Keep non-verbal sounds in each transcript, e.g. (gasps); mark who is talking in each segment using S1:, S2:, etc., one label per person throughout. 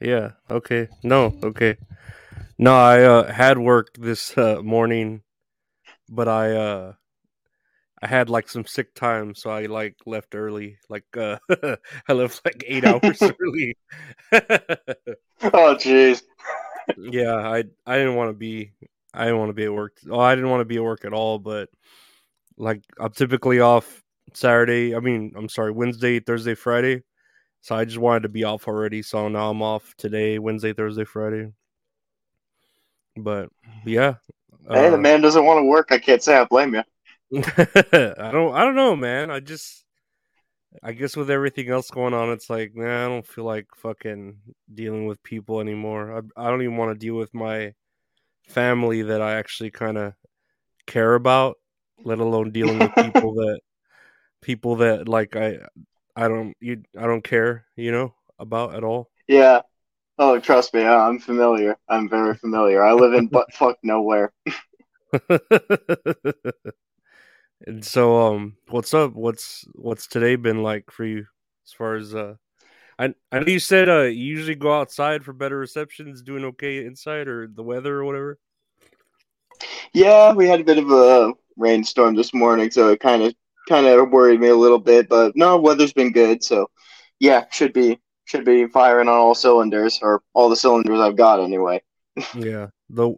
S1: Yeah. Okay. No. Okay. No, I uh, had work this uh, morning, but I uh, I had like some sick time, so I like left early. Like uh, (laughs) I left like eight hours (laughs) early. (laughs)
S2: oh, jeez.
S1: yeah, I I didn't want to be I didn't want to be at work. Oh, I didn't want to be at work at all. But like I'm typically off Saturday. I mean, I'm sorry, Wednesday, Thursday, Friday. So I just wanted to be off already. So now I'm off today, Wednesday, Thursday, Friday. But yeah,
S2: hey, uh, the man doesn't want to work. I can't say I blame you. (laughs)
S1: I don't. I don't know, man. I just. I guess with everything else going on, it's like, man, I don't feel like fucking dealing with people anymore. I, I don't even want to deal with my family that I actually kind of care about, let alone dealing with people (laughs) that people that like I I don't you I don't care, you know, about at all.
S2: Yeah. Oh, trust me, I'm familiar. I'm very familiar. I live in (laughs) butt fuck nowhere. (laughs)
S1: and so um what's up? What's what's today been like for you as far as uh I I know you said uh you usually go outside for better receptions, doing okay inside or the weather or whatever.
S2: Yeah, we had a bit of a rainstorm this morning, so it kind of kind of worried me a little bit. But no, weather's been good, so yeah, should be should be firing on all cylinders or all the cylinders I've got anyway. (laughs)
S1: yeah, the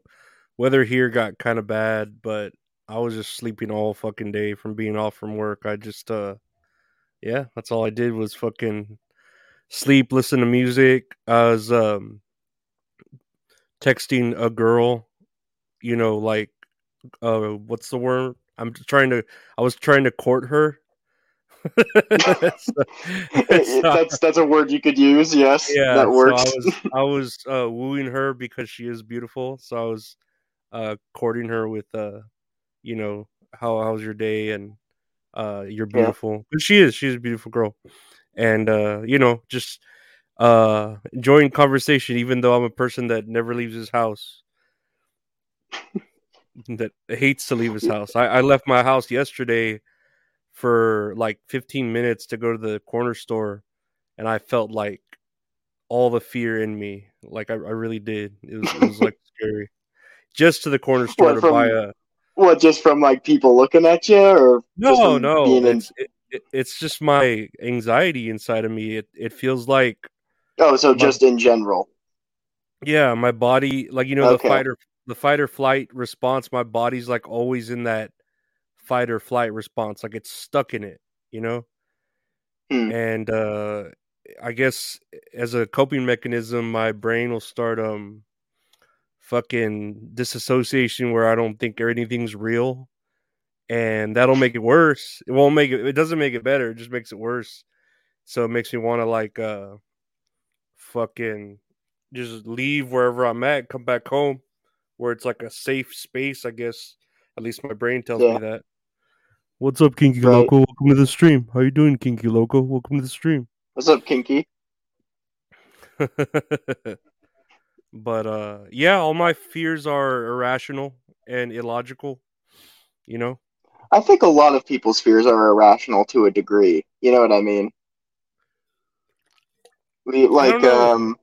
S1: weather here got kind of bad, but I was just sleeping all fucking day from being off from work. I just uh yeah, that's all I did was fucking sleep, listen to music. I was um texting a girl, you know, like uh what's the word? I'm trying to I was trying to court her. (laughs)
S2: so, (laughs) that's that's a word you could use. Yes,
S1: yeah,
S2: that works.
S1: So I was (laughs) I was uh, wooing her because she is beautiful. So I was uh, courting her with uh, you know, how how's your day and uh, you're beautiful. Yeah. She is she's a beautiful girl, and uh, you know, just uh, enjoying conversation. Even though I'm a person that never leaves his house that hates to leave his house. I, I left my house yesterday for like 15 minutes to go to the corner store, and I felt like all the fear in me. Like I, I really did. It was, it was like (laughs) scary. Just to the corner store what, to
S2: from,
S1: buy a.
S2: What? Just from like people looking at you, or
S1: no, no. It's it, it, it's just my anxiety inside of me. It it feels like.
S2: Oh, so my, just in general.
S1: Yeah, my body, like you know, okay. the fighter the fight or flight response, my body's like always in that fight or flight response, like it's stuck in it, you know.
S2: Hmm.
S1: And uh, I guess as a coping mechanism, my brain will start um fucking disassociation where I don't think anything's real, and that'll make it worse. It won't make it. It doesn't make it better. It just makes it worse. So it makes me want to like uh fucking just leave wherever I'm at, come back home where it's like a safe space, I guess. At least my brain tells yeah. me that. What's up, Kinky right. Loco? Welcome to the stream. How you doing, Kinky Loco? Welcome to the stream.
S2: What's up, Kinky? (laughs)
S1: but uh yeah, all my fears are irrational and illogical, you know?
S2: I think a lot of people's fears are irrational to a degree. You know what I mean? We like um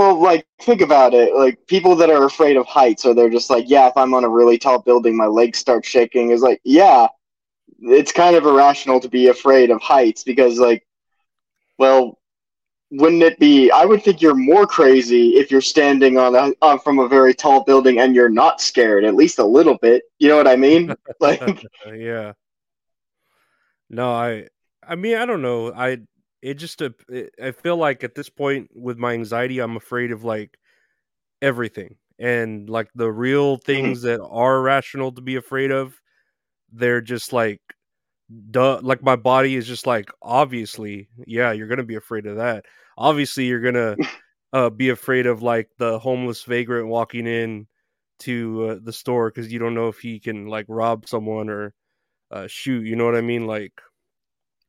S2: well, like think about it. Like people that are afraid of heights, or they're just like, yeah, if I'm on a really tall building, my legs start shaking. Is like, yeah, it's kind of irrational to be afraid of heights because, like, well, wouldn't it be? I would think you're more crazy if you're standing on a uh, from a very tall building and you're not scared, at least a little bit. You know what I mean? (laughs) Like,
S1: yeah. No, I, I mean, I don't know. I it just a, it, I feel like at this point with my anxiety, I'm afraid of like everything and like the real mm-hmm. things that are rational to be afraid of. They're just like, duh. Like my body is just like, obviously, yeah, you're gonna be afraid of that. Obviously, you're gonna (laughs) uh, be afraid of like the homeless vagrant walking in to uh, the store because you don't know if he can like rob someone or uh, shoot. You know what I mean? Like,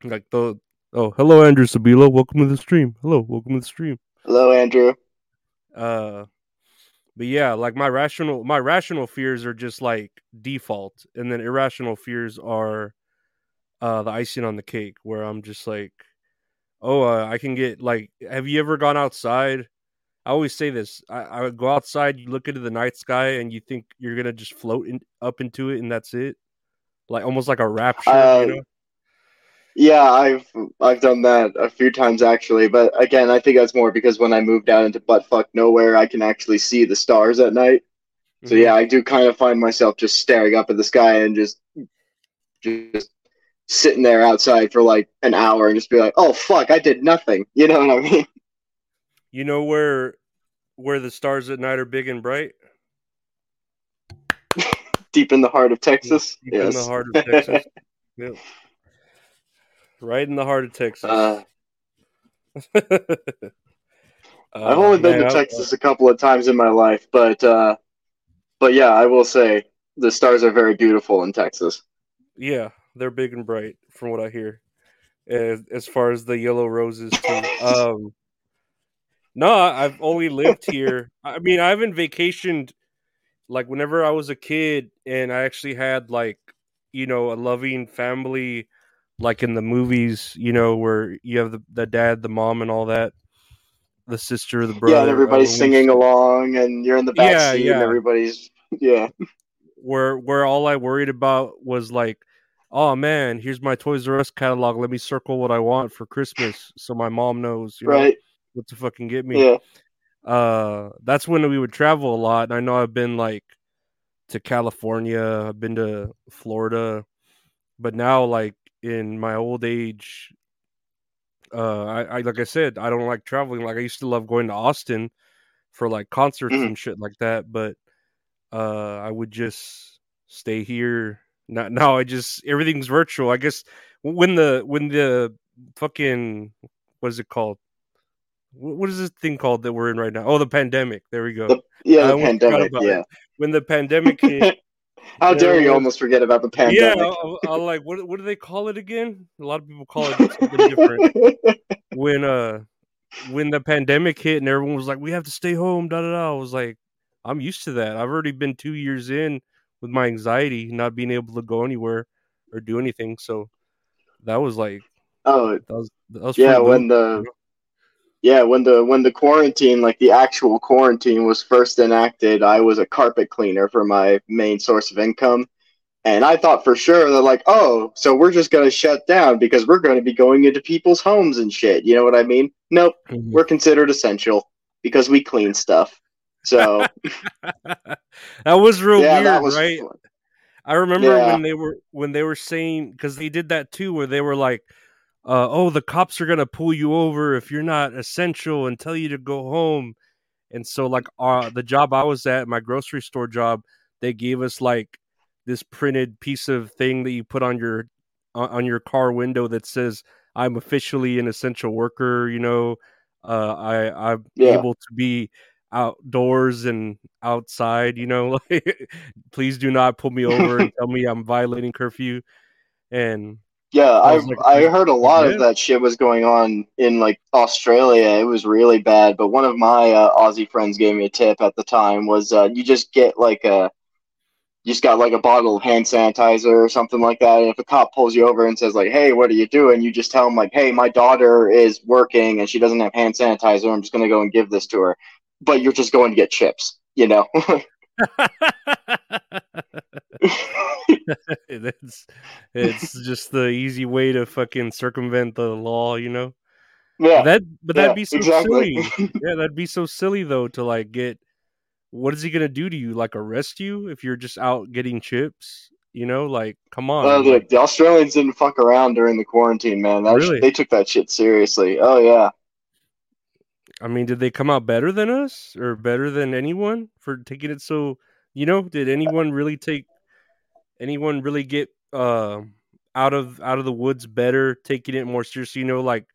S1: like the Oh, hello, Andrew Sabila. Welcome to the stream. Hello, welcome to the stream.
S2: Hello, Andrew.
S1: Uh, but yeah, like my rational, my rational fears are just like default, and then irrational fears are uh the icing on the cake, where I'm just like, oh, uh, I can get like. Have you ever gone outside? I always say this. I, I would go outside, you look into the night sky, and you think you're gonna just float in, up into it, and that's it. Like almost like a rapture.
S2: Uh,
S1: you know?
S2: Yeah, I've I've done that a few times actually, but again, I think that's more because when I moved out into buttfuck nowhere, I can actually see the stars at night. So
S1: Mhm.
S2: yeah, I do kind of find myself just staring up at the sky and just just sitting there outside for like an hour and just be like, "Oh fuck, I did nothing." (laughs) You know what I mean?
S1: You know where where the stars at night are big and bright? (laughs)
S2: Deep in the heart of Texas.
S1: Deep
S2: yes.
S1: in the heart of Texas. (laughs) Yep. Right in the heart of Texas.
S2: Uh, (laughs) I've only been
S1: man,
S2: to Texas a couple of times in my life, but uh, but yeah, I will say the stars are very beautiful in Texas.
S1: Yeah, they're big and bright, from what I hear. As, as far as the yellow roses, too. Um, no, I've only lived here. I mean, I haven't vacationed like whenever I was a kid, and I actually had like you know a loving family, like in the movies. You know, where you have the the dad, the mom, and all that. The sister, the brother.
S2: yeah, and everybody's singing along, and you're in the back
S1: Yeah,
S2: seat,
S1: yeah.
S2: and everybody's yeah.
S1: where where all I worried about was like, oh man, here's my Toys R Us catalog. Let me circle what I want for Christmas so my mom knows, you know,
S2: right?
S1: what to fucking get me.
S2: Yeah,
S1: Uh, that's when we would travel a lot. And I know I've been like to California, I've been to Florida, but now like in my old age, uh, I, I like I said, I don't like traveling. Like I used to love going to Austin for like concerts
S2: Mhm.
S1: and shit like that, but uh, I would just stay here. Now, now I just everything's virtual. I guess when the when the fucking what is it called? What is this thing called that we're in right now? Oh, the pandemic. There we go.
S2: The- yeah, the pandemic. Yeah,
S1: it. When the pandemic hit,
S2: how dare you almost forget about the
S1: yeah,
S2: pandemic?
S1: I, I, I like what what do they call it again? A lot of people call it something different. (laughs) When uh when the pandemic hit and everyone was like, "We have to stay home," da da da. I was like, I'm used to that. I've already been two years in with my anxiety, not being able to go anywhere or do anything. So that was like
S2: oh,
S1: that was that was
S2: yeah, when
S1: loop.
S2: the yeah when the when the quarantine, like the actual quarantine, was first enacted, I was a carpet cleaner for my main source of income. And I thought for sure they're like, oh, so we're just gonna shut down because we're gonna be going into people's homes and shit. You know what I mean? Nope,
S1: Mhm.
S2: we're considered essential because we clean stuff. So (laughs)
S1: that was real
S2: yeah,
S1: weird,
S2: that was
S1: right?
S2: fun.
S1: I remember
S2: Yeah.
S1: when they were when they were saying because they did that too, where they were like, uh, "Oh, the cops are gonna pull you over if you're not essential and tell you to go home." And so, like, uh, the job I was at, my grocery store job, they gave us like this printed piece of thing that you put on your on on your car window that says, "I'm officially an essential worker." You know, uh, I I'm
S2: Yeah.
S1: able to be outdoors and outside. You know, (laughs) like, please do not pull me over and (laughs) tell me I'm violating curfew. And
S2: Yeah,
S1: I
S2: I
S1: like,
S2: I heard a lot
S1: yeah.
S2: of that shit was going on in like Australia. It was really bad. But one of my uh, Aussie friends gave me a tip at the time was uh, you just get like a you just got like a bottle of hand sanitizer or something like that. And if a cop pulls you over and says like, "Hey, what are you doing?" You just tell him like, "Hey, my daughter is working and she doesn't have hand sanitizer. I'm just gonna go and give this to her." But you're just going to get chips, you know. (laughs) (laughs)
S1: it's it's just the easy way to fucking circumvent the law, you know.
S2: yeah,
S1: That but
S2: yeah,
S1: that'd be so
S2: exactly.
S1: silly. (laughs) yeah, that'd be so silly though to like get. What is he gonna do to you? Like arrest you if you're just out getting chips? You know, like come on.
S2: Uh, the,
S1: like,
S2: the Australians didn't fuck around during the quarantine, man. That sh-
S1: Really?
S2: they took that shit seriously. Oh yeah,
S1: I mean, did they come out better than us or better than anyone for taking it so? You know, did anyone really take? Anyone really get uh, out of out of the woods better, taking it more seriously? You know, like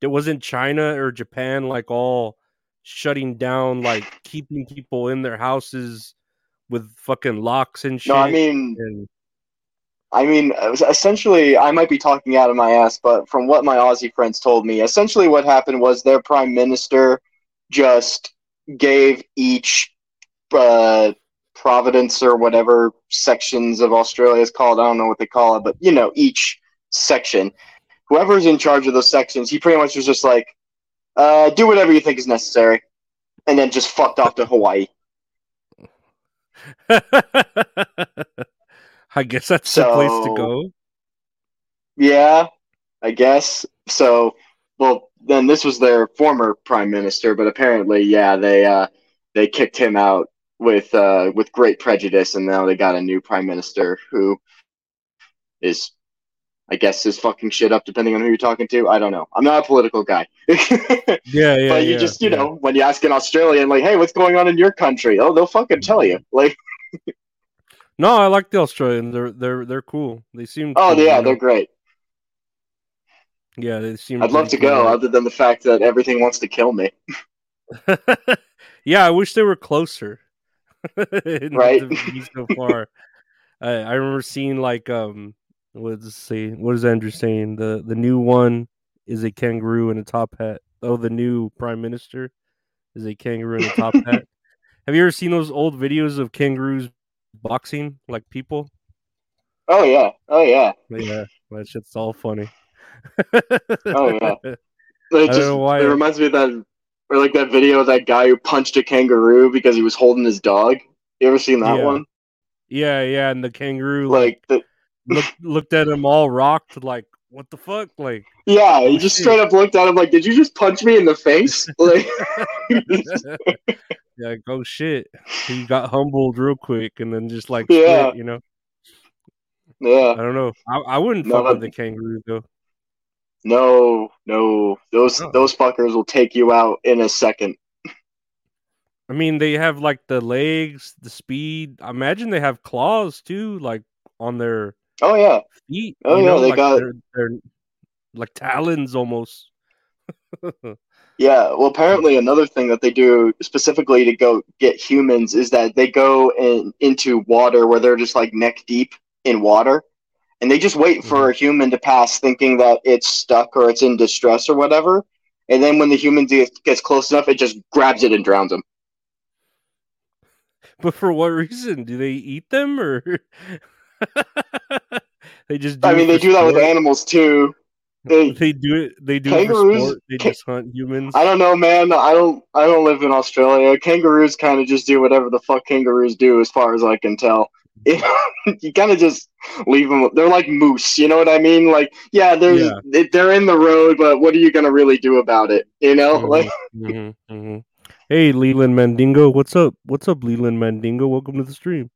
S1: it wasn't China or Japan like all shutting down, like keeping people in their houses with fucking locks and shit.
S2: no, I mean,
S1: and
S2: I mean, essentially, I might be talking out of my ass, but from what my Aussie friends told me, essentially what happened was their prime minister just gave each uh, providence or whatever sections of Australia is called. I don't know what they call it, but you know, each section whoever's in charge of those sections, he pretty much was just like, uh, do whatever you think is necessary, and then just fucked off to Hawaii. (laughs)
S1: I guess that's the place to go.
S2: Yeah, I guess. So, well, then this was their former prime minister, but apparently, yeah, they uh, they kicked him out with uh, with great prejudice, and now they got a new prime minister who is, I guess, is fucking shit up depending on who you're talking to. I don't know. I'm not a political guy, (laughs)
S1: Yeah, yeah.
S2: But you
S1: yeah,
S2: just, you
S1: yeah.
S2: know, when you ask an Australian, like, hey, what's going on in your country? Oh, they'll fucking tell you. Like, (laughs)
S1: No, I like the Australians. They're they're they're cool. They seem.
S2: oh
S1: cool,
S2: yeah,
S1: you
S2: they're great.
S1: yeah. They seem.
S2: I'd love to
S1: pretty
S2: go, other than the fact that everything wants to kill me. (laughs)
S1: yeah, I wish they were closer. (laughs)
S2: Right.
S1: so far. (laughs) I, I remember seeing like um let's see what is Andrew saying? The the new one is a kangaroo in a top hat. Oh, the new prime minister is a kangaroo in a top hat. Have you ever seen those old videos of kangaroos boxing like people?
S2: Oh yeah, oh yeah.
S1: Yeah, that shit's all funny.
S2: Oh, yeah. (laughs) It just it reminds me of that or like that video of that guy who punched a kangaroo because he was holding his dog. You ever seen that
S1: Yeah.
S2: one?
S1: Yeah, yeah, and the kangaroo like,
S2: Like the
S1: looked looked at him all rocked, like what the fuck, like
S2: yeah, he
S1: Oh,
S2: just straight up looked at him like, "Did you just punch me in the face?" (laughs) Like, (laughs)
S1: yeah, like, oh shit. He got humbled real quick and then just like
S2: Yeah.
S1: you know.
S2: Yeah, I
S1: don't know. I, I wouldn't
S2: No,
S1: fuck with the kangaroo though.
S2: no, no, those
S1: Oh.
S2: those fuckers will take you out in a second.
S1: I mean, they have like the legs, the speed. I imagine they have claws too, like on their
S2: Oh yeah,
S1: feet.
S2: Oh, yeah,
S1: know,
S2: they
S1: like
S2: got-
S1: they're, they're like talons almost. (laughs)
S2: yeah. Well, apparently another thing that they do specifically to go get humans is that they go in into water where they're just like neck deep in water, and they just wait for mm-hmm. a human to pass, thinking that it's stuck or it's in distress or whatever. And then when the human gets gets close enough, it just grabs it and drowns them. (laughs)
S1: But for what reason? Do they eat them or (laughs) they just do
S2: I mean, they do that with animals too. They,
S1: They do it they do it
S2: Kangaroos
S1: sport. They just hunt humans.
S2: I don't know, man. I don't. I don't live in Australia. Kangaroos kind of just do whatever the fuck kangaroos do, as far as I can tell. (laughs) you kind of just leave them. They're like moose. You know what I mean? Like, yeah, there's
S1: Yeah.
S2: they're in the road, but what are you gonna really do about it? You know,
S1: Mhm,
S2: like,
S1: mhm, mhm. Hey Leland Mandingo, what's up? What's up, Leland Mandingo? Welcome to the stream.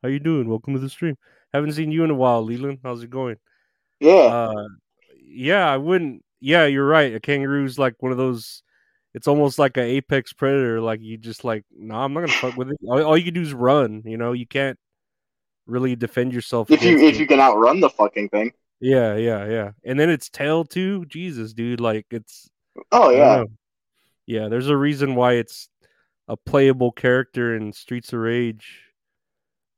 S1: How you doing? Welcome to the stream. Haven't seen you in a while, Leland. How's it going?
S2: yeah,
S1: Uh, yeah, I wouldn't. Yeah, you're right. A kangaroo's like one of those. It's almost like an apex predator. Like you just like, no, I'm not gonna fuck with it. All, all you can do is run. You know, you can't really defend yourself.
S2: if you if
S1: it.
S2: you can outrun the fucking thing.
S1: yeah, yeah, yeah. And then its tail too. Jesus, dude. Like it's.
S2: Oh yeah.
S1: Yeah, there's a reason why it's a playable character in Streets of Rage.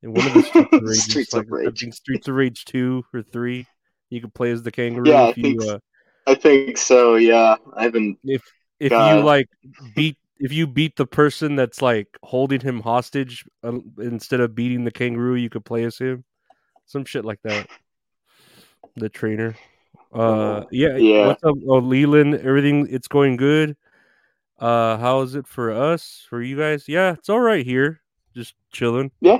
S1: In one of the Streets of (laughs) Rage,
S2: Streets of
S1: like, I
S2: Rage.
S1: think Streets of Rage two or three, you can play as the kangaroo
S2: Yeah, I
S1: if you
S2: think
S1: uh,
S2: I think so. Yeah, I haven't.
S1: if if
S2: God.
S1: you like beat if you beat the person that's like holding him hostage instead of beating the kangaroo, you could play as him. Some shit like that. The trainer. Uh,
S2: Oh,
S1: yeah,
S2: yeah.
S1: What's up, oh, Leland? Everything it's going good. Uh, how is it for us? For you guys? Yeah, it's all right here. Just chilling.
S2: Yeah.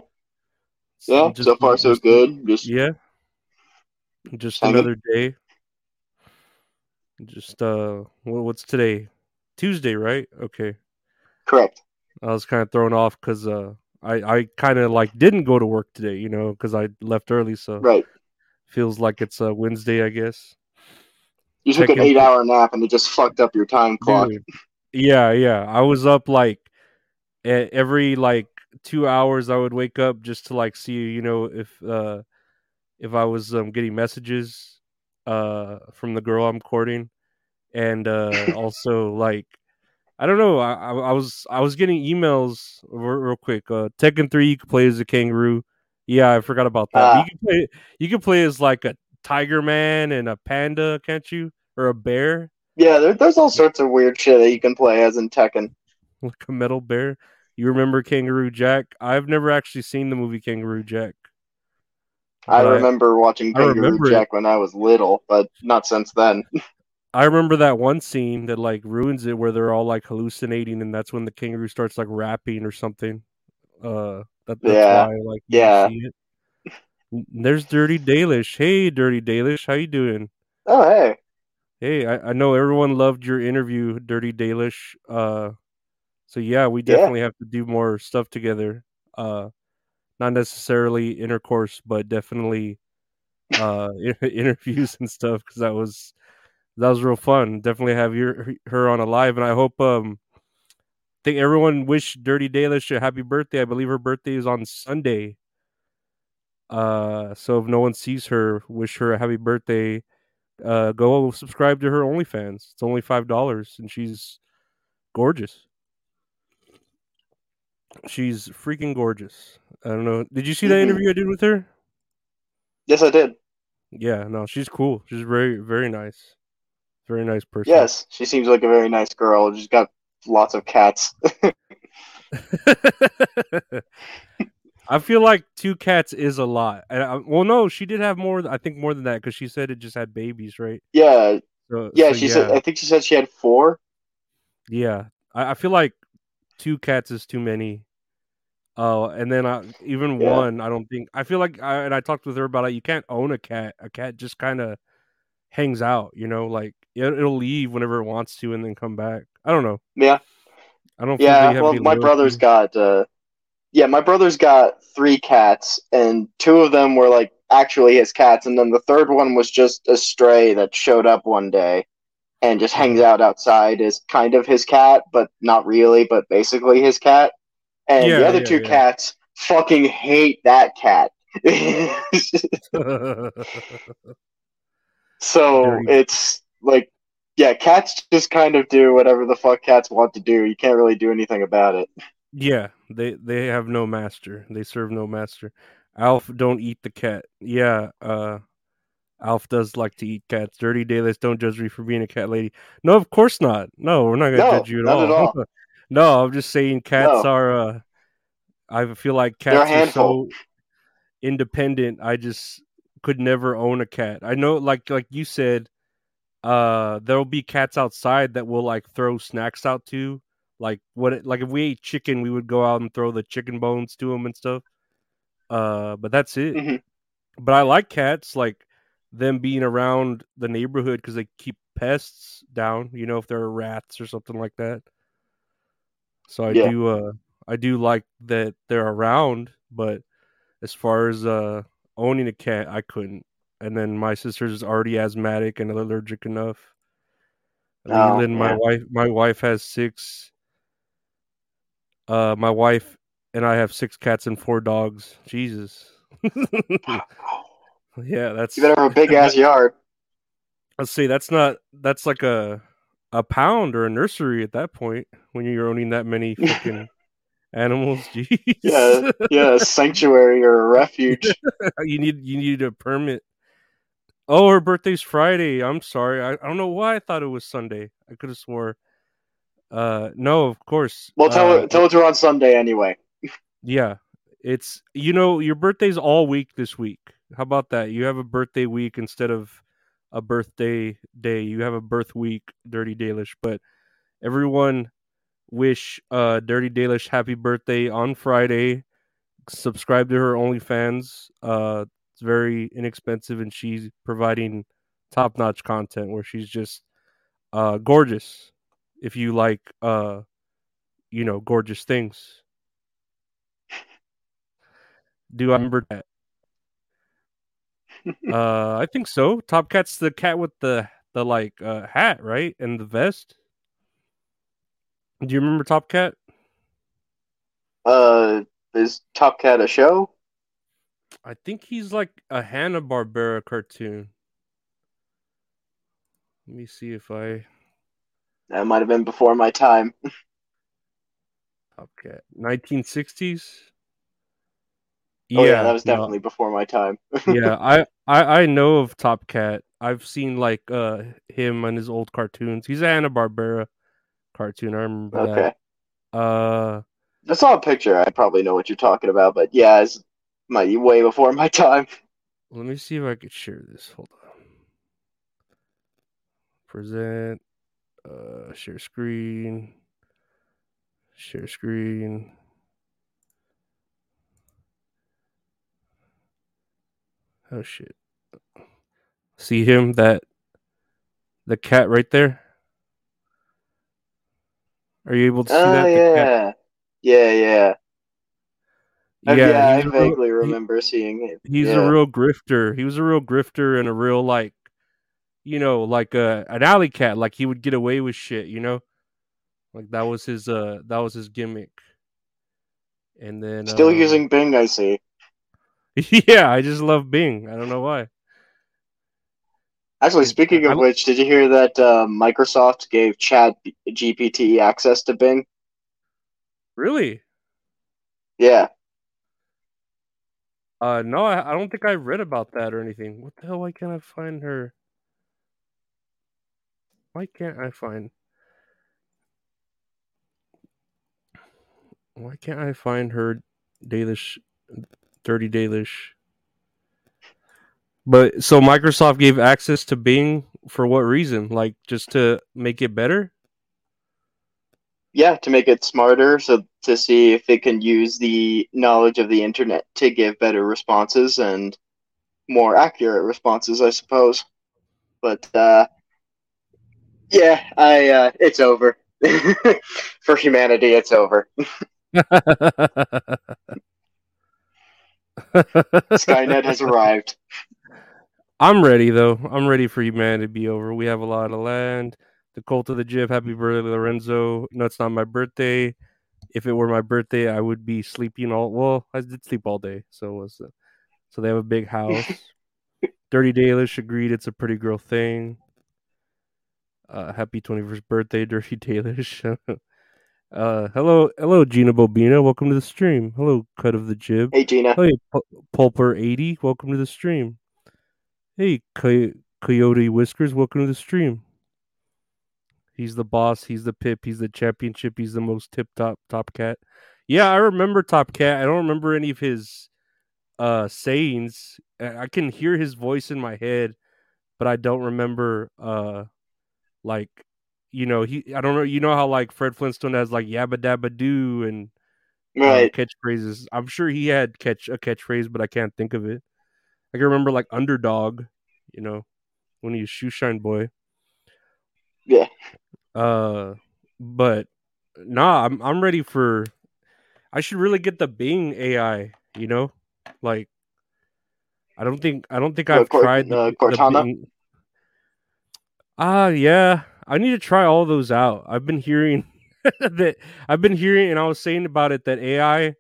S2: Yeah,
S1: just-
S2: so far so good. Just
S1: Yeah. Just
S2: Hanging.
S1: another day. Just uh, wha- what's today? Tuesday, right? Okay.
S2: correct.
S1: I was kind of thrown off because uh, I I kind of like didn't go to work today, you know, because I left early, so
S2: Right.
S1: feels like it's a Wednesday, I guess.
S2: You took an eight-hour nap and it just fucked up your time clock.
S1: Dude, yeah, yeah. I was up like every like two hours. I would wake up just to like see, you know, if uh if I was um, getting messages uh from the girl I'm courting, and uh (laughs) also like I don't know. I, I was I was getting emails real, real quick. Uh, Tekken three, you can play as a kangaroo. Yeah, I forgot about that.
S2: Ah.
S1: you can play. You can play as like a tiger man and a panda, can't you? Or a bear,
S2: Yeah, there, there's all sorts of weird shit that you can play as in Tekken.
S1: like a metal bear. You remember Kangaroo Jack? I've never actually seen the movie Kangaroo Jack.
S2: I
S1: But I-
S2: remember watching Kangaroo
S1: remember it.
S2: Jack when I was little, but not since then. (laughs)
S1: I remember that one scene that like ruins it where they're all like hallucinating and that's when the kangaroo starts like rapping or something. Uh that, that's
S2: Yeah.
S1: why like
S2: Yeah.
S1: it. There's Dirty Dalish. Hey Dirty Dalish, how you doing?
S2: Oh, hey.
S1: Hey, I, I know everyone loved your interview, Dirty Dalish. Uh so yeah, we
S2: Yeah.
S1: definitely have to do more stuff together. Uh not necessarily intercourse, but definitely uh (laughs) interviews and stuff because that was that was real fun. Definitely have your her on a live, and I hope um think everyone wish Dirty Dalish a happy birthday. I believe her birthday is on Sunday. Uh, so if no one sees her, wish her a happy birthday. Uh, go subscribe to her OnlyFans. It's only five dollars, and she's gorgeous. She's freaking gorgeous. I don't know. Did you see that
S2: Mhm.
S1: interview I did with her?
S2: Yes, I did.
S1: Yeah, no, she's cool. She's very, very nice. Very nice person.
S2: Yes, she seems like a very nice girl. She's got lots of cats. (laughs)
S1: I feel like two cats is a lot. And I, well, no, she did have more. I think more than that because she said it just had babies, right?
S2: yeah,
S1: So,
S2: yeah.
S1: so
S2: She said. I think she said she had four.
S1: yeah. I, I feel like two cats is too many. Oh, and then I, even
S2: Yeah.
S1: one, I don't think. I feel like, I, and I talked with her about it. You can't own a cat. A cat just kind of hangs out, you know, like it, it'll leave whenever it wants to and then come back. I don't know.
S2: Yeah,
S1: I don't.
S2: yeah. Well, my brother's got. uh Yeah, my brother's got three cats, and two of them were like actually his cats, and then the third one was just a stray that showed up one day and just hangs out outside as kind of his cat, but not really, but basically his cat. And
S1: Yeah,
S2: the other
S1: yeah,
S2: two
S1: yeah.
S2: cats fucking hate that cat. (laughs) So it's like, yeah, cats just kind of do whatever the fuck cats want to do. You can't really do anything about it.
S1: Yeah, they they have no master. They serve no master. Alf don't eat the cat. Yeah, uh Alf does like to eat cats. Dirty Dalish, don't judge me for being a cat lady. No, of course not. No, we're not gonna
S2: No,
S1: judge you at
S2: not
S1: all.
S2: at all. (laughs)
S1: no, I'm just saying cats
S2: No.
S1: are uh I feel like cats are so independent. I just could never own a cat. I know like like you said, uh there'll be cats outside that will like throw snacks out to like what it, like if we ate chicken we would go out and throw the chicken bones to them and stuff uh but that's it
S2: Mhm.
S1: but i like cats like them being around the neighborhood because they keep pests down you know if there are rats or something like that so i
S2: Yeah.
S1: do uh i do like that they're around but as far as uh owning a cat i couldn't and then my sister's already asthmatic and allergic enough
S2: Oh,
S1: Leland, my
S2: yeah.
S1: wife my wife has six uh my wife and I have six cats and four dogs. Jesus. (laughs) yeah, that's
S2: You better have a big ass yard. (laughs)
S1: let's see, that's not that's like a a pound or a nursery at that point when you're owning that many (laughs) freaking animals. Jeez.
S2: Yeah, yeah, a sanctuary or a refuge. (laughs)
S1: you need you need a permit. Oh, her birthday's Friday. I'm sorry. I, I don't know why I thought it was Sunday. I could have swore. Uh, no, of course.
S2: Well, tell
S1: uh,
S2: her, tell her to her on Sunday anyway.
S1: Yeah, it's you know your birthday's all week this week. How about that? You have a birthday week instead of a birthday day. You have a birth week, Dirty Dalish. But everyone wish uh Dirty Dalish happy birthday on Friday. Subscribe to her OnlyFans. Uh, it's very inexpensive, and she's providing top notch content where she's just uh gorgeous. If you like uh, you know, gorgeous things. (laughs) Do I remember that? Uh, I think so. Top Cat's the cat with the the like uh, hat, right, and the vest. Do you remember Top Cat?
S2: Uh, is Top Cat a show?
S1: I think he's like a Hanna Barbera cartoon. Let me see if I
S2: That might have been before my time. (laughs)
S1: Top Cat, nineteen sixties.
S2: Oh yeah, that was
S1: no.
S2: definitely before my time. (laughs)
S1: yeah, I, I I know of Top Cat. I've seen like uh him and his old cartoons. He's a Hanna Barbera cartoon. I remember
S2: Okay,
S1: that. Uh,
S2: I saw a picture. I probably know what you're talking about, but yeah, it's my way before my time.
S1: let me see if I could share this. Hold on. Present. Uh, share screen. Share screen. Oh shit. See him that the cat right there? Are you able to see
S2: Oh
S1: that?
S2: Yeah, yeah, yeah. Uh, Yeah, I
S1: a real-
S2: vaguely
S1: he-
S2: remember seeing it.
S1: he's
S2: yeah.
S1: a real grifter. He was a real grifter and a real like, you know, like a an alley cat. Like he would get away with shit. You know, like that was his uh that was his gimmick. And then
S2: Still
S1: um,
S2: using Bing, I see. (laughs)
S1: yeah, I just love Bing. I don't know why.
S2: Actually, speaking of
S1: I-
S2: which, did you hear that uh, Microsoft gave Chat GPT access to Bing?
S1: Really?
S2: Yeah.
S1: Uh, no, I, I don't think I read about that or anything. What the hell? Why can't I find her? Why can't I find? Why can't I find her Dalish, Dirty Dalish? But so Microsoft gave access to Bing for what reason? Like just to make it better?
S2: Yeah, to make it smarter, so to see if it can use the knowledge of the internet to give better responses and more accurate responses, I suppose. But uh, yeah, I uh, it's over (laughs) for humanity. It's over. (laughs) Skynet has arrived. (laughs)
S1: I'm ready though. I'm ready for humanity to be over. We have a lot of land. The cult of the Jib. Happy birthday, Lorenzo. No, it's not my birthday. If it were my birthday, I would be sleeping all. Well, I did sleep all day, so it was. Uh, so they have a big house. (laughs) Dirty Dalish agreed it's a pretty girl thing. Uh, happy 21st birthday, Dirty Dalish. (laughs) uh, hello, hello, Gina Bobina. Welcome to the stream. Hello, Cut of the Jib.
S2: Hey, Gina.
S1: Hey, Pu- Pulper80, welcome to the stream. Hey, Coy- Coyote Whiskers, welcome to the stream. He's the boss, he's the pip, he's the championship, he's the most tip top top cat. Yeah, I remember Top Cat. I don't remember any of his uh sayings. I I can hear his voice in my head, but I don't remember uh like you know, he I don't know you know how like Fred Flintstone has like yabba dabba doo and uh,
S2: Right.
S1: catchphrases. I'm sure he had catch a catchphrase, but I can't think of it. I can remember like underdog, you know, when he was shoeshine boy.
S2: Yeah.
S1: Uh, but nah, I'm I'm ready for. I should really get the Bing AI. You know, like I don't think I don't think
S2: Uh,
S1: I've
S2: Cort-
S1: tried the,
S2: uh, Cortana?
S1: Ah, yeah. I need to try all those out. I've been hearing (laughs) that I've been hearing, and I was saying about it that AI,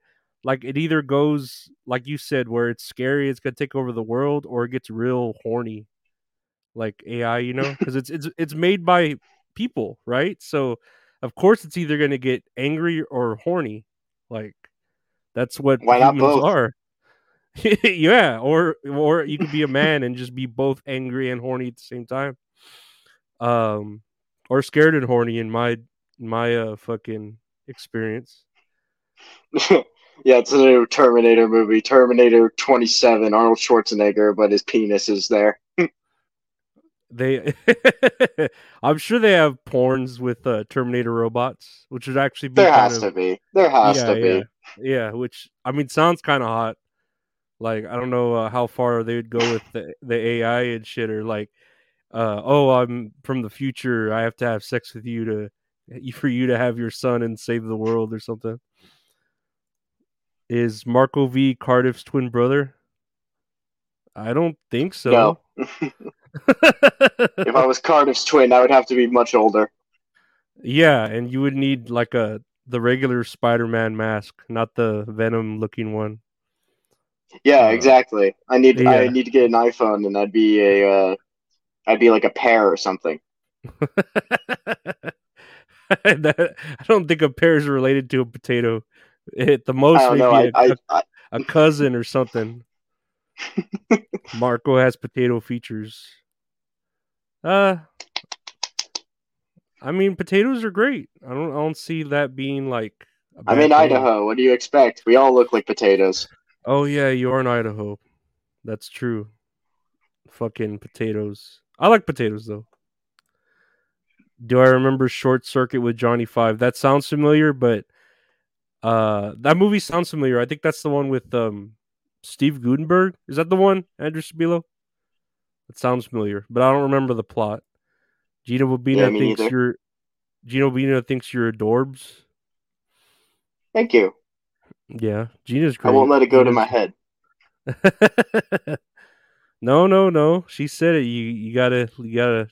S1: like it either goes like you said, where it's scary, it's gonna take over the world, or it gets real horny, like AI, you know, (laughs) because it's it's it's made by people, right? So of course it's either gonna get angry or horny, like that's what
S2: Why
S1: humans are. (laughs) yeah, or or you could be a man and just be both angry and horny at the same time. Um, or scared and horny in my my uh fucking experience. (laughs)
S2: yeah, it's a new Terminator movie, Terminator 27, Arnold Schwarzenegger, but his penis is there. (laughs)
S1: They, (laughs) I'm sure they have porns with uh, Terminator robots, which would actually be
S2: There has
S1: of,
S2: to be. There has
S1: yeah,
S2: to be.
S1: yeah, yeah. Which I mean, sounds kind of hot. Like I don't know uh, how far they would go with the the AI and shit, or like, uh, oh, I'm from the future. I have to have sex with you to for you to have your son and save the world or something. Is Marco V Cardiff's twin brother? I don't think so.
S2: No. (laughs) If I was Cardiff's twin, I would have to be much older.
S1: yeah, and you would need like a the regular Spider-Man mask, not the Venom looking one.
S2: Yeah,
S1: Uh,
S2: exactly. I need I need to get an iPhone, and I'd be a uh, I'd be like a pear or something. (laughs)
S1: That- I don't think a pear is related to a potato. At the most, maybe
S2: know. I,
S1: a,
S2: I, I
S1: a cousin or something. (laughs) Marco has potato features. Uh, I mean, potatoes are great. I don't, I don't see that being like.
S2: I'm in
S1: thing.
S2: Idaho. What do you expect? We all look like potatoes.
S1: Oh yeah, you are in Idaho. That's true. fucking potatoes. I like potatoes though. Do I remember Short Circuit with Johnny Five? That sounds familiar, but uh that movie sounds familiar. I think that's the one with um Steve Guttenberg. Is that the one, Andrew Sabilo? That sounds familiar, but I don't remember the plot. Gina Bobina
S2: Yeah,
S1: thinks
S2: neither.
S1: you're Gina Bobina thinks you're adorbs.
S2: Thank you.
S1: Yeah, Gina's great.
S2: I won't let it go to
S1: Gina's-
S2: my head. (laughs)
S1: no, no, no. She said it. You you gotta you gotta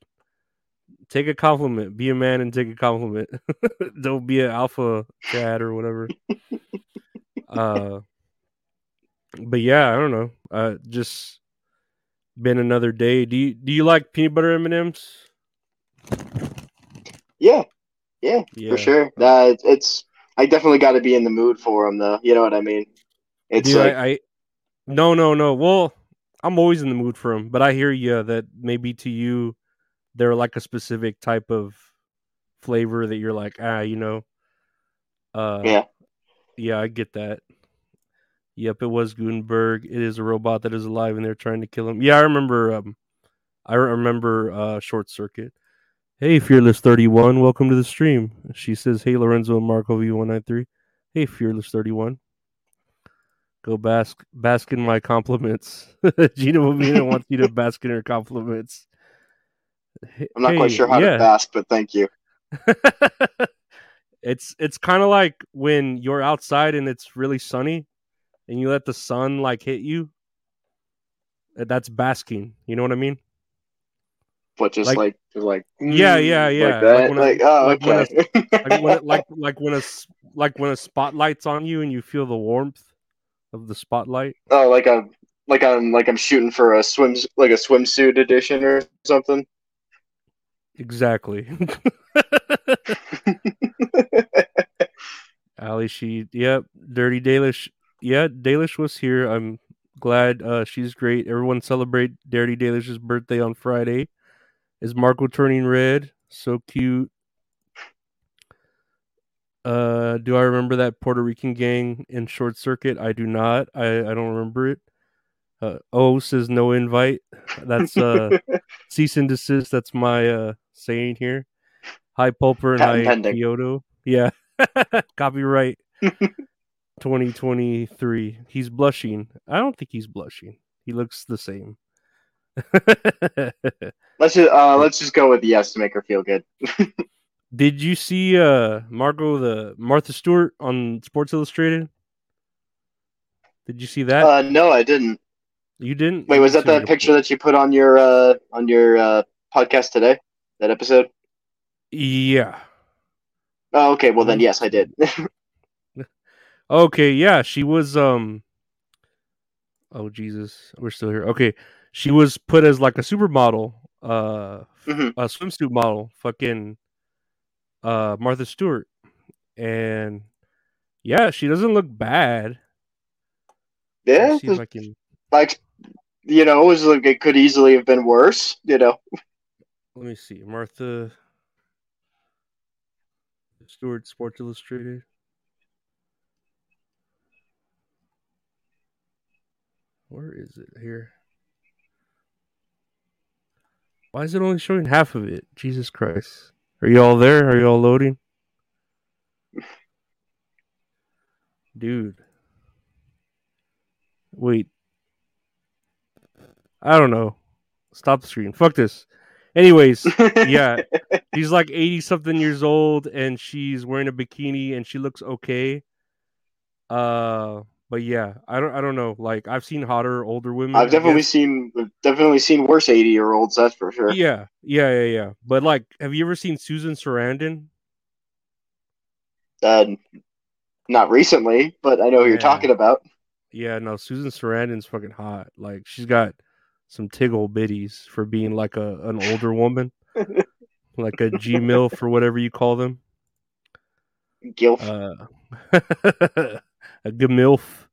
S1: take a compliment. Be a man and take a compliment. (laughs) Don't be an alpha Chad or whatever. (laughs) uh, but yeah, I don't know. Uh, just been another day. Do you do you like peanut butter M and M's?
S2: Yeah, yeah, for sure. Uh, it's- it's I definitely got to be in the mood for them, though. You know what I mean? It's
S1: Dude,
S2: like
S1: I, I no no no. Well, I'm always in the mood for them, but I hear you that maybe to you they're like a specific type of flavor that you're like ah you know. Uh,
S2: Yeah.
S1: yeah, I get that. Yep, it was Guttenberg. It is a robot that is alive, and they're trying to kill him. Yeah, I remember. Um, I remember uh, Short Circuit. Hey, Fearless Thirty One, welcome to the stream. She says, "Hey, Lorenzo and Marco V one nine three. Hey, Fearless Thirty One. Go bask bask in my compliments. (laughs) Gina Bobina wants you to (laughs) bask in her compliments.
S2: I'm not quite sure how
S1: yeah.
S2: to bask, but thank you. (laughs)
S1: it's it's kind of like when you're outside and it's really sunny and you let the sun like hit you Uh, that's basking you know what i mean
S2: But just
S1: Like-
S2: like, just like
S1: Yeah,
S2: mm,
S1: yeah, yeah.
S2: like.
S1: Like when I-
S2: Like,
S1: when I-
S2: okay.
S1: like when it, like like when a like when a spotlight's on you and you feel the warmth of the spotlight?
S2: Oh, like I'm like I'm like I'm shooting for a swims like a swimsuit edition or something.
S1: exactly. (laughs) Ali she yep dirty dalish yeah dalish was here. I'm glad uh she's great. Everyone celebrate dirty dalish's birthday on friday. Is marco turning red? So cute uh do i remember that puerto rican gang in short circuit? I do not. I i don't remember it. Uh oh says no invite. That's uh (laughs) cease and desist. That's my uh saying here. Hi pulper and
S2: Patent
S1: hi
S2: pending.
S1: kyoto. Yeah. (laughs) Copyright (laughs) 2023 he's blushing. I don't think he's blushing. He looks the same.
S2: Let's just uh let's just go with yes to make her feel good.
S1: Did you see uh margot the martha stewart on sports illustrated did you see that
S2: Uh no, I didn't.
S1: you didn't
S2: Wait, was that the picture that you put on your uh on your uh podcast today? That episode?
S1: yeah
S2: Oh, okay. Well then,
S1: Mhm.
S2: yes, I did. (laughs)
S1: Okay, yeah, she was um Oh Jesus, we're still here. Okay. She was put as like a supermodel, uh
S2: Mhm.
S1: a swimsuit model, fucking uh Martha Stewart. And yeah, she doesn't look bad.
S2: Yeah,
S1: see if I can
S2: like you know, it was like it could easily have been worse. You know,
S1: let me see. Martha Stewart Sports Illustrated. Where is it here? Why is it only showing half of it? Jesus Christ. Are you all there? Are you all loading? Dude. Wait. I don't know. Stop the screen. Fuck this. Anyways, (laughs) yeah. He's like 80 something years old and she's wearing a bikini and she looks okay. Uh but yeah, I don't I don't know. Like I've seen hotter older women.
S2: I've definitely seen definitely seen worse eighty year olds. That's for sure.
S1: Yeah, yeah, yeah, yeah. But like, have you ever seen Susan Sarandon?
S2: Uh, not recently, but I know who you're talking about.
S1: Yeah, no, Susan Sarandon's fucking hot. Like she's got some tiggle bitties for being like a an older woman, (laughs) like a G MILF or whatever you call them.
S2: Gilf.
S1: Uh, (laughs) a gemilf.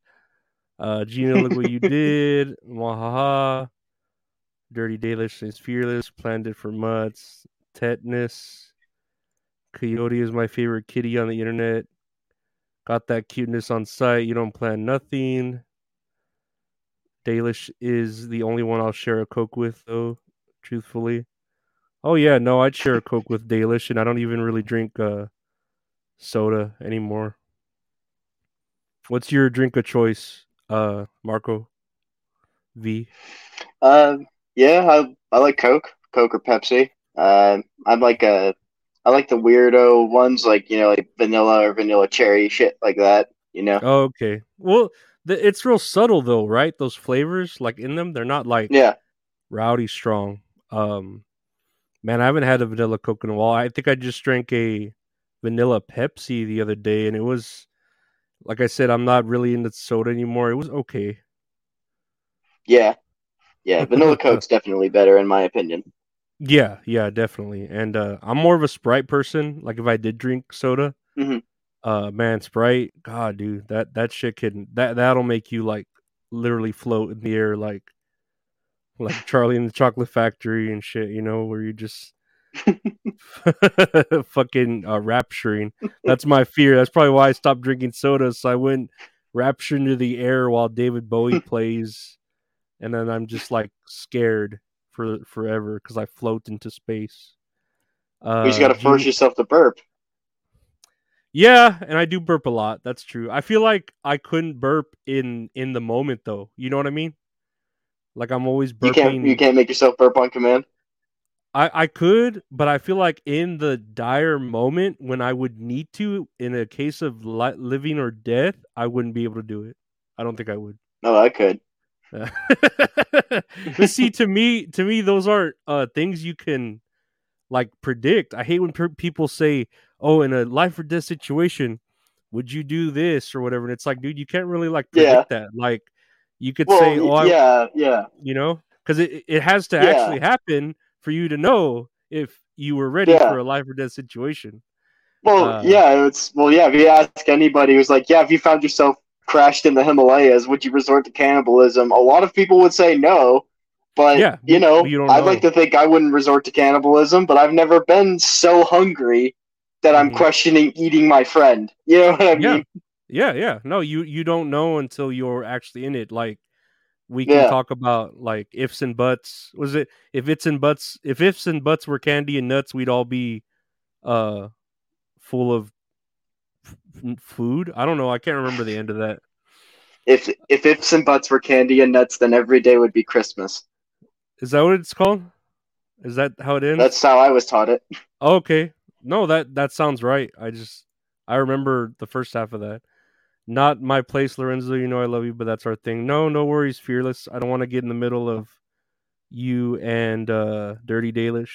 S1: Uh, Gina, look what you did. (laughs) Wahaha. Dirty Dalish is fearless. Planned it for mutts. Tetanus. Coyote is my favorite kitty on the internet. Got that cuteness on site. You don't plan nothing. Dalish is the only one I'll share a Coke with, though. Truthfully. Oh yeah, no, I'd share a Coke with Dalish, and I don't even really drink uh, soda anymore. What's your drink of choice, uh, Marco? V.
S2: Uh, yeah, I I like Coke, Coke or Pepsi. Uh, I'm like a, I like the weirdo ones, like you know, like vanilla or vanilla cherry shit like that. You know.
S1: Oh, okay. Well, the, it's real subtle though, right? Those flavors, like in them, they're not like
S2: Yeah.
S1: rowdy strong. Um, man, I haven't had a vanilla Coke in a while. I think I just drank a vanilla Pepsi the other day, and it was, like I said, I'm not really into soda anymore. It was okay.
S2: Yeah. Yeah. Vanilla (laughs) Coke's definitely better in my opinion.
S1: Yeah, yeah, definitely. And uh, I'm more of a Sprite person. Like if I did drink soda,
S2: Mhm.
S1: uh, man, Sprite, God, dude, that that shit can that that'll make you like literally float in the air, like like Charlie in the Chocolate Factory and shit. You know, where you just (laughs) fucking uh, rapturing. That's my fear. That's probably why I stopped drinking soda. So I went rapture into the air while David Bowie (laughs) plays, and then I'm just like scared for forever because I float into space. Uh,
S2: you just gotta
S1: do
S2: force yourself to burp.
S1: Yeah, and I do burp a lot. That's true. I feel like I couldn't burp in in the moment though. You know what I mean? Like I'm always burping.
S2: You can't you can't make yourself burp on command.
S1: I, I could, but I feel like in the dire moment when I would need to, in a case of li- living or death, I wouldn't be able to do it. I don't think I would.
S2: No, I could. (laughs)
S1: but see, to me, to me, those aren't uh, things you can like predict. I hate when per- people say, "Oh, in a life or death situation, would you do this or whatever?" And it's like, dude, you can't really like predict that. Like, you could
S2: Well,
S1: say, "Oh, I,
S2: yeah, yeah.
S1: you know because it, it has to
S2: Yeah.
S1: actually happen for you to know if you were ready
S2: Yeah.
S1: for a life or death situation
S2: Well,
S1: Uh,
S2: yeah, it's well, yeah. If you ask anybody who's like, yeah, if you found yourself crashed in the Himalayas, would you resort to cannibalism? A lot of people would say no, but
S1: Yeah,
S2: you know,
S1: you
S2: I'd
S1: know.
S2: like to think I wouldn't resort to cannibalism, but I've never been so hungry that I'm
S1: Mhm.
S2: questioning eating my friend. You know what I
S1: Yeah.
S2: mean?
S1: yeah yeah no you you don't know until you're actually in it like we can
S2: Yeah.
S1: talk about like ifs and buts was it if it's and buts if ifs and buts were candy and nuts we'd all be uh full of f- food i don't know i can't remember the end of that
S2: If if ifs and buts were candy and nuts, then every day would be Christmas.
S1: is that what it's called is that how it ends
S2: That's how I was taught it.
S1: Okay. No, that that sounds right. I just I remember the first half of that. Not my place, Lorenzo. You know I love you, but that's our thing. No, no worries, fearless. I don't want to get in the middle of you and uh Dirty Dalish.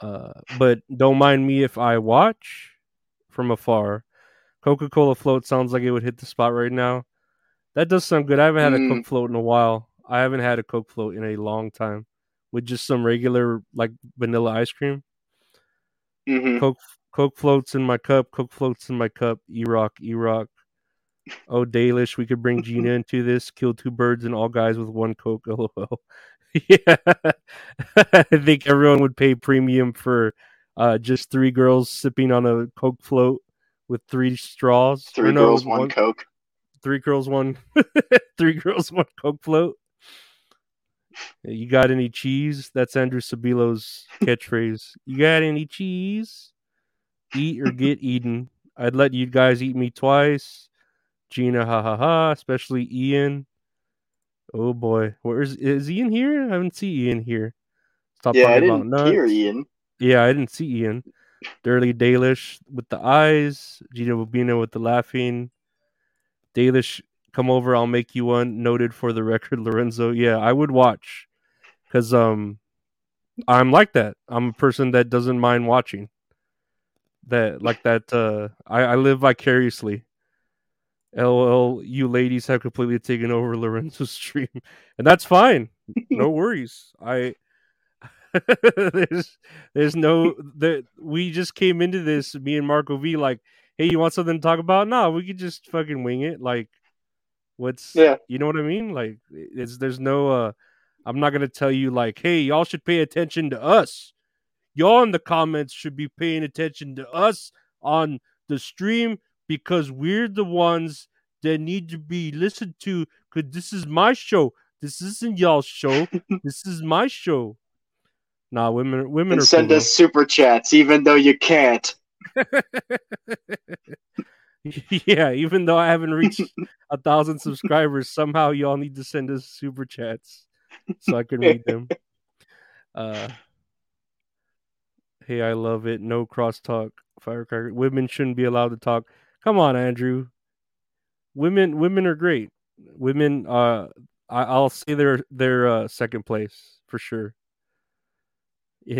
S1: Uh but don't mind me if I watch from afar. Coca-Cola float sounds like it would hit the spot right now. That does sound good. I haven't had a
S2: Mm.
S1: Coke float in a while. I haven't had a Coke float in a long time. With just some regular like vanilla ice cream.
S2: hmm
S1: Coke Coke floats in my cup. Coke floats in my cup. E Rock, E Rock. Oh, Dalish, we could bring Gina (laughs) into this. Kill two birds and all guys with one Coke. (laughs) LOL. yeah, (laughs) I think everyone would pay premium for uh, just three girls sipping on a Coke float with three straws.
S2: Three
S1: no,
S2: girls,
S1: with
S2: one Coke.
S1: Three girls, one. three girls, one Coke float. You got any cheese? That's Andrew Sabilo's catchphrase. You got any cheese? Eat or get eaten. I'd let you guys eat me twice. Gina, ha ha ha. Especially Ian. Oh boy, where is is Ian here? I haven't seen Ian here. Stop
S2: Yeah, I
S1: talking about
S2: didn't
S1: nuts.
S2: hear Ian.
S1: Yeah, I didn't see Ian. Dirty Dalish with the eyes. Gina Bobina with the laughing. Dalish, come over. I'll make you one. Noted for the record, Lorenzo. Yeah, I would watch because um, I'm like that. I'm a person that doesn't mind watching. That like that. Uh, I, I live vicariously. LOL, you ladies have completely taken over Lorenzo's (laughs) stream, and that's fine. No (laughs) worries. I (laughs) there's there's no that we just came into this me and Marco V like, hey, you want something to talk about? Nah, we could just fucking wing it. Like, what's
S2: Yeah.
S1: you know what I mean? Like, it's there's no uh, I'm not gonna tell you like, hey, y'all should pay attention to us. Y'all in the comments should be paying attention to us on the stream because we're the ones that need to be listened to Cause this is my show. This isn't y'all's show. (laughs) this is my show. Nah, women women
S2: And
S1: are
S2: send
S1: cool,
S2: us super chats, even though you can't. (laughs)
S1: yeah, even though I haven't reached (laughs) a thousand subscribers, somehow y'all need to send us super chats so I can read them. Uh Hey, I love it. No crosstalk. Firecracker. Women shouldn't be allowed to talk. Come on, Andrew. Women women are great. Women uh I, I'll say they're they're uh second place for sure. (laughs)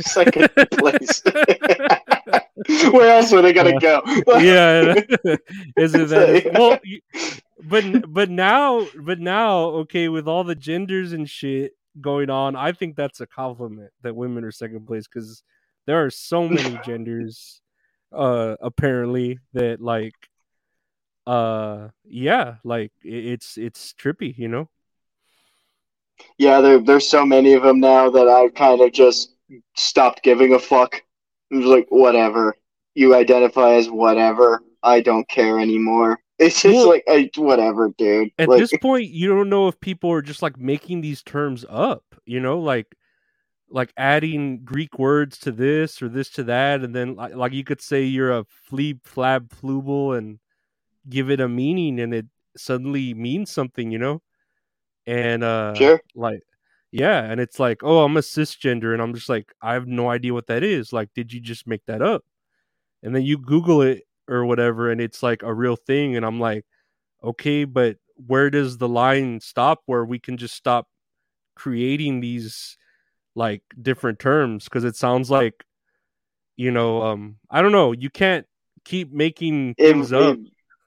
S2: Second place. (laughs) Where else are they gonna go?
S1: yeah, (laughs) is it that? Well, but but now, but now, okay, with all the genders and shit going on, I think that's a compliment that women are second place because there are so (laughs) many genders, uh, apparently that like, uh, yeah, like it's it's trippy, you know.
S2: yeah, there, there's so many of them now that I kind of just stopped giving a fuck. I'm just like, whatever. You identify as whatever. I don't care anymore. It's just
S1: Well-
S2: like, I, whatever, dude.
S1: At
S2: like,
S1: this point, you don't know if people are just like making these terms up, you know, like like adding Greek words to this or this to that, and then like, like you could say you're a fleeb flab flubel and give it a meaning, and it suddenly means something, you know. And uh,
S2: Sure.
S1: like yeah, and it's like, oh, I'm a cisgender, and I'm just like, I have no idea what that is. Like, did you just make that up? And then you Google it or whatever, and it's like a real thing, and I'm like, okay, but where does the line stop where we can just stop creating these like different terms because it sounds like you know um i don't know you can't keep making
S2: it,
S1: up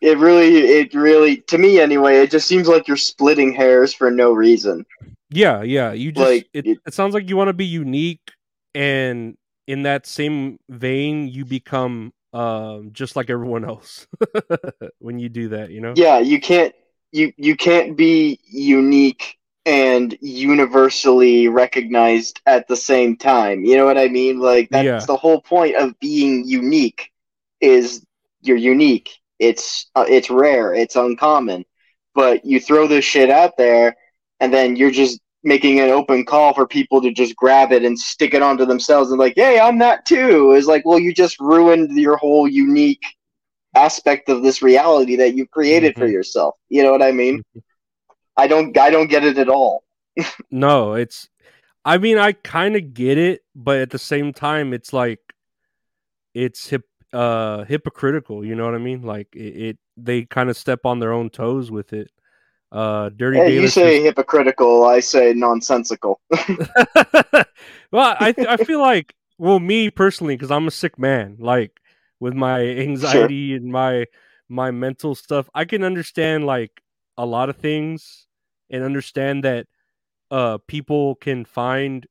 S2: it, it really, it really, to me anyway, it just seems like you're splitting hairs for no reason.
S1: yeah yeah you just
S2: like,
S1: it,
S2: it-
S1: it sounds like you want to be unique and in that same vein you become um just like everyone else (laughs) when you do that you know
S2: Yeah, you can't, you, you can't be unique and universally recognized at the same time. You know what I mean? Like that's
S1: Yeah.
S2: the whole point of being unique is you're unique. It's uh, it's rare, it's uncommon. But you throw this shit out there and then you're just making an open call for people to just grab it and stick it onto themselves and like, "Hey, I'm that too." Is like, "Well, you just ruined your whole unique aspect of this reality that you've created for
S1: Mhm.
S2: yourself." You know what I mean? I don't I don't get it at all. (laughs)
S1: No, it's I mean I kind of get it, but at the same time it's like it's hip uh hypocritical, you know what I mean? Like it, it they kind of step on their own toes with it. Uh Dirty
S2: Hey, you
S1: Davis
S2: say hypocritical, I say nonsensical. (laughs)
S1: well, I I feel like well me personally cuz I'm a sick man, like with my anxiety and my my mental stuff, I can understand like a lot of things and understand that uh people can find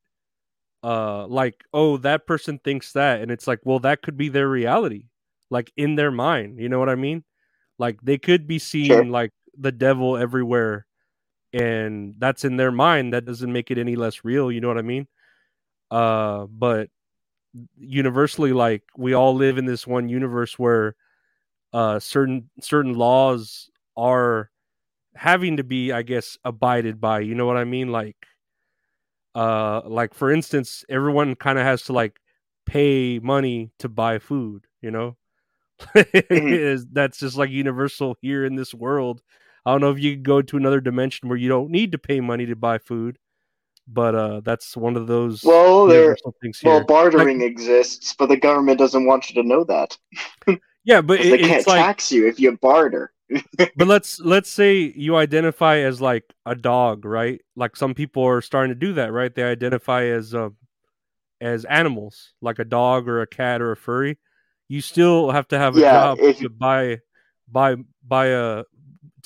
S1: uh like oh that person thinks that and it's like well that could be their reality like in their mind you know what i mean like they could be seeing
S2: Sure.
S1: like the devil everywhere and that's in their mind that doesn't make it any less real you know what i mean? Uh but universally like we all live in this one universe where uh certain certain laws are having to be i guess abided by you know what i mean? Like uh like for instance everyone kind of has to like pay money to buy food you know? (laughs) Is- that's just like universal here in this world i don't know if you could go to another dimension where you don't need to pay money to buy food but uh that's one of those
S2: Well, there
S1: universal things here
S2: well bartering exists, but the government doesn't want you to know that.
S1: yeah but it,
S2: they can't
S1: like
S2: tax you if you barter. (laughs)
S1: but let's let's say you identify as like a dog, right? Like some people are starting to do that, right? They identify as uh, as animals, like a dog or a cat or a furry. You still have to have a
S2: Yeah,
S1: job
S2: if-
S1: to buy buy buy a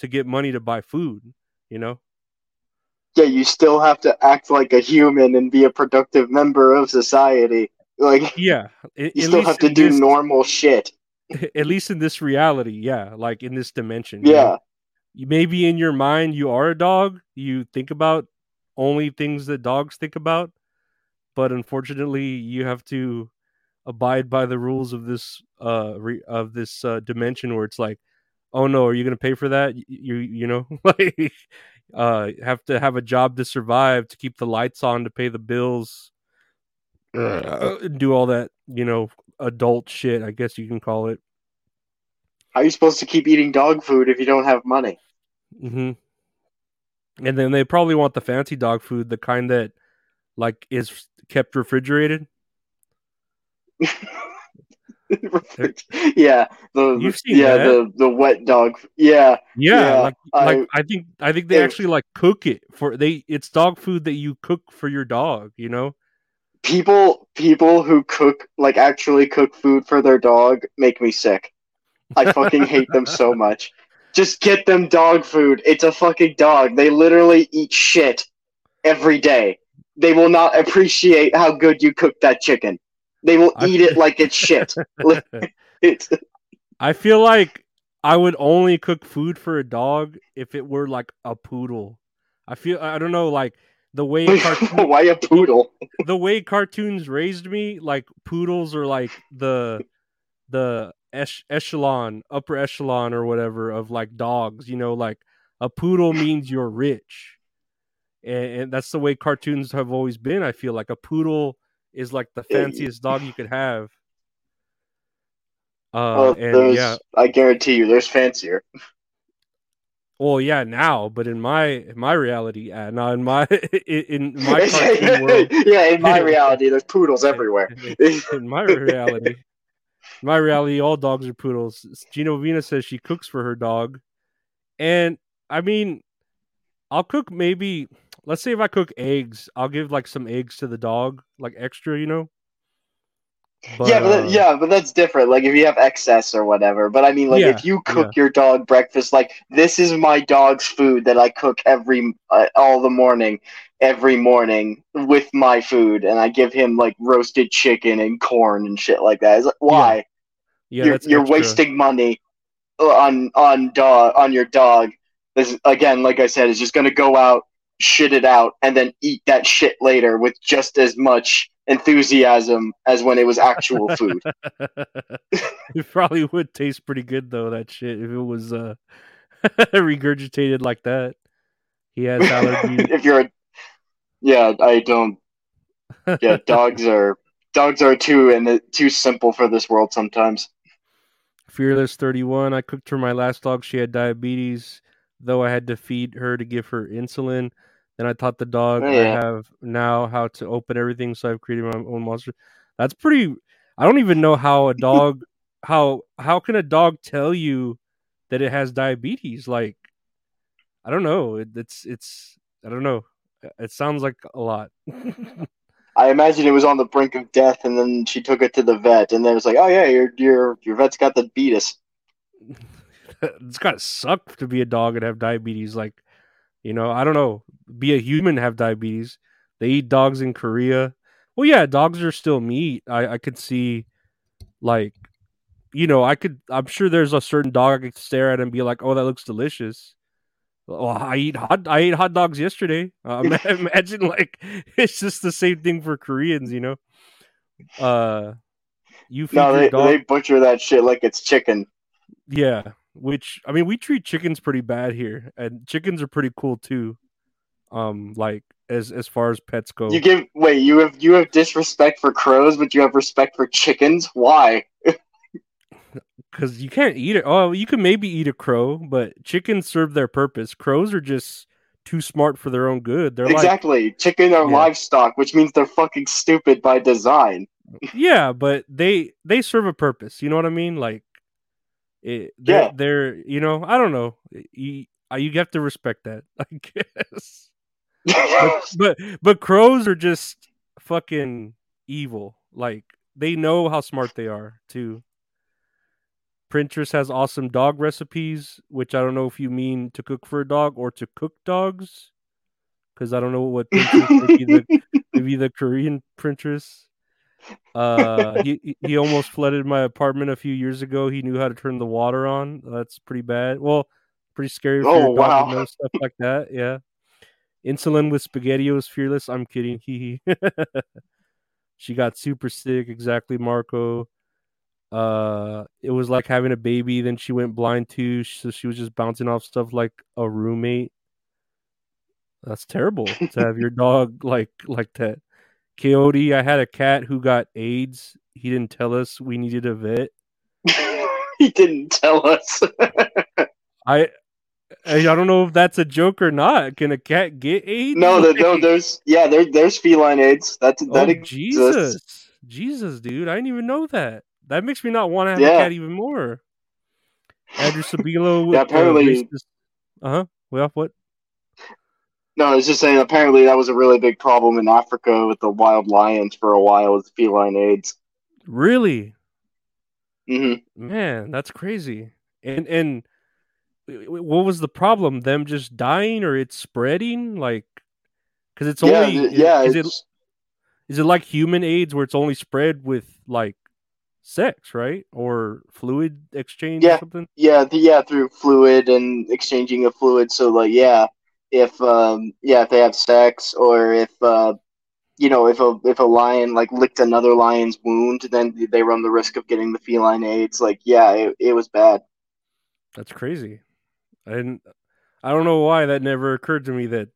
S1: to get money to buy food. You know?
S2: Yeah, you still have to act like a human and be a productive member of society. Like
S1: Yeah. a-
S2: you still have to do
S1: this-
S2: normal shit. (laughs)
S1: At least in this reality, yeah. Like in this dimension. you know?
S2: Yeah.
S1: you maybe in your mind you are a dog you think about only things that dogs think about but unfortunately you have to abide by the rules of this uh re- of this uh, dimension where it's like oh no, are you gonna pay for that? You you know (laughs) like uh have to have a job to survive to keep the lights on to pay the bills. Uh, do all that you know adult shit i guess you can call it.
S2: How are you supposed to keep eating dog food if you don't have money?
S1: hmm and then they probably want the fancy dog food the kind that like is kept refrigerated (laughs) (laughs)
S2: yeah, the
S1: You've seen
S2: yeah
S1: that.
S2: the the wet dog. Yeah,
S1: yeah,
S2: Yeah,
S1: like,
S2: I-
S1: like i think i think they
S2: if-
S1: actually like cook it for they it's dog food that you cook for your dog you know
S2: people people who cook like actually cook food for their dog make me sick. I fucking hate them so (laughs) much. Just get them dog food. It's a fucking dog. They literally eat shit every day. They will not appreciate how good you cook that chicken. They will eat it like it's shit. (laughs) It's,
S1: I feel like I would only cook food for a dog if it were like a poodle. I feel I don't know like the way (laughs) cartoon,
S2: why a poodle?
S1: the way cartoons raised me like poodles are like the the ech- echelon upper echelon or whatever of like dogs you know like a poodle means you're rich and, and that's the way cartoons have always been i feel like a poodle is like the fanciest dog you could have uh
S2: Well,
S1: and yeah
S2: I guarantee you, there's fancier.
S1: Well, yeah, now, but in my in my reality, uh, not in my in, in my cartoon world,
S2: yeah, in my reality, there's poodles everywhere.
S1: in my reality, my reality, all dogs are poodles. Gino Vina says she cooks for her dog, and I mean, I'll cook maybe. Let's see if I cook eggs, I'll give like some eggs to the dog, like extra, you know. But,
S2: yeah, but that-
S1: uh,
S2: yeah, but that's different. Like if you have excess or whatever. But I mean, like
S1: Yeah,
S2: if you cook your dog breakfast, like this is my dog's food that I cook every uh, all the morning, every morning with my food, and I give him like roasted chicken and corn and shit like that. It's like, why?
S1: yeah,
S2: you're you're wasting money on on dog on your dog. This again, like I said, is just gonna go out, shit it out, and then eat that shit later with just as much enthusiasm as when it was actual (laughs) food. (laughs)
S1: it probably would taste pretty good though. That shit if it was uh (laughs) regurgitated like that. He has allergies.
S2: if you're, a, yeah, I don't. Yeah, dogs are dogs are too and too simple for this world sometimes.
S1: Fearless thirty one. I cooked for my last dog. She had diabetes, though I had to feed her to give her insulin. Then I taught the dog
S2: Oh,
S1: I have now how to open everything. So I've created my own monster. That's pretty. I don't even know how a (laughs) dog how how can a dog tell you that it has diabetes? Like I don't know. It, it's it's I don't know. It sounds like a lot. (laughs)
S2: I imagine it was on the brink of death, and then she took it to the vet, and then it's like, oh yeah, your your your vet's got the beatus. (laughs)
S1: it's gotta suck to be a dog and have diabetes. Like, you know, I don't know. Be a human have diabetes. They eat dogs in Korea. Well, yeah, dogs are still meat. I I could see, like, you know, I could. I'm sure there's a certain dog I could stare at and be like, "Oh, that looks delicious." Well, I eat hot. I ate hot dogs yesterday. (laughs) Uh, imagine like (laughs) it's just the same thing for Koreans, you know. Uh, you feed
S2: No, they
S1: dog.
S2: they butcher that shit like it's chicken.
S1: Yeah, which I mean, we treat chickens pretty bad here, and chickens are pretty cool too. Um, like as as far as pets go,
S2: You give wait, you have you have disrespect for crows, but you have respect for chickens. Why? (laughs)
S1: because you can't eat it. Oh, you can maybe eat a crow, but chickens serve their purpose. Crows are just too smart for their own good. They're
S2: exactly. Chicken are
S1: Yeah.
S2: livestock, which means they're fucking stupid by design. (laughs)
S1: yeah, but they they serve a purpose. You know what I mean? Like, it, they're,
S2: Yeah.
S1: they're you know I don't know. You you have to respect that, (laughs) I guess. but, (laughs) but but crows are just fucking evil. Like they know how smart they are too. Pinterest has awesome dog recipes, which I don't know if you mean to cook for a dog or to cook dogs, because I don't know what Pinterest maybe the (laughs) maybe the Korean Pinterest. Uh, (laughs) he he- he almost flooded my apartment a few years ago. He knew how to turn the water on. That's pretty bad. Well, pretty scary for
S2: Oh,
S1: your dog to
S2: wow.
S1: know stuff like that. Yeah. Insulin with spaghettios fearless. I'm kidding. (laughs) Hee. she got super sick. Exactly, Marco. Uh, it was like having a baby. Then she went blind too, so she was just bouncing off stuff like a roommate. That's terrible to have your (laughs) dog like like that. Coyote, I had a cat who got AIDS. He didn't tell us we needed a vet. (laughs)
S2: he didn't tell us. (laughs)
S1: I I don't know if that's a joke or not. Can a cat get AIDS?
S2: no, there, no, (laughs) there's yeah, there, there's feline AIDS. That's that
S1: oh,
S2: exists.
S1: Jesus, Jesus, dude! I didn't even know that. That makes me not want to have
S2: Yeah.
S1: a cat even more. Andrew Sabilo.
S2: Yeah, apparently-
S1: Uh huh. Well, what?
S2: No, I was just saying. Apparently, that was a really big problem in Africa with the wild lions for a while. with feline AIDS.
S1: Really?
S2: hmm
S1: Man, that's crazy. And and what was the problem? Them just dying or it's spreading? Like, because it's
S2: Yeah,
S1: only
S2: th- yeah.
S1: Is it
S2: it's-
S1: is it like human AIDS where it's only spread with like sex, right? Or fluid exchange or
S2: Yeah.
S1: something?
S2: yeah, th- yeah, through fluid and exchanging of fluid. So, like, yeah, if um, yeah, if they have sex or if uh, you know, if a if a lion like licked another lion's wound, then they run the risk of getting the feline AIDS. Like, yeah, it, it was bad.
S1: That's crazy. I didn't. I don't know why that never occurred to me that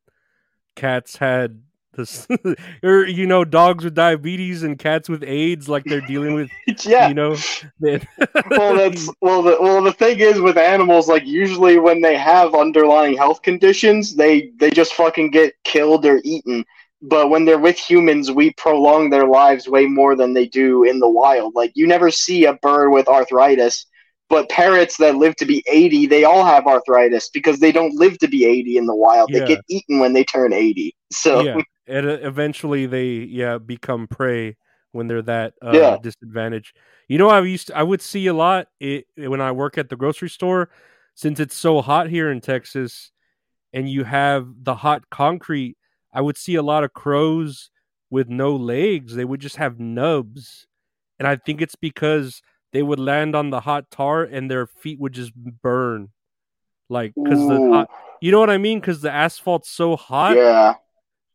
S1: cats had (laughs) or you know, dogs with diabetes and cats with AIDS, like they're dealing with, (laughs)
S2: yeah.
S1: you know. (laughs)
S2: well, that's well. The, well, the thing is with animals, like usually when they have underlying health conditions, they they just fucking get killed or eaten. But when they're with humans, we prolong their lives way more than they do in the wild. Like you never see a bird with arthritis, but parrots that live to be eighty, they all have arthritis because they don't live to be eighty in the wild.
S1: Yeah.
S2: They get eaten when they turn eighty. So
S1: yeah, and uh, eventually they yeah become prey when they're that uh,
S2: Yeah.
S1: disadvantaged. You know, I used to, I would see a lot it, when I work at the grocery store, since it's so hot here in Texas, and you have the hot concrete. I would see a lot of crows with no legs. They would just have nubs, and I think it's because they would land on the hot tar and their feet would just burn, like because the hot. You know what I mean? Because the asphalt's so hot
S2: yeah,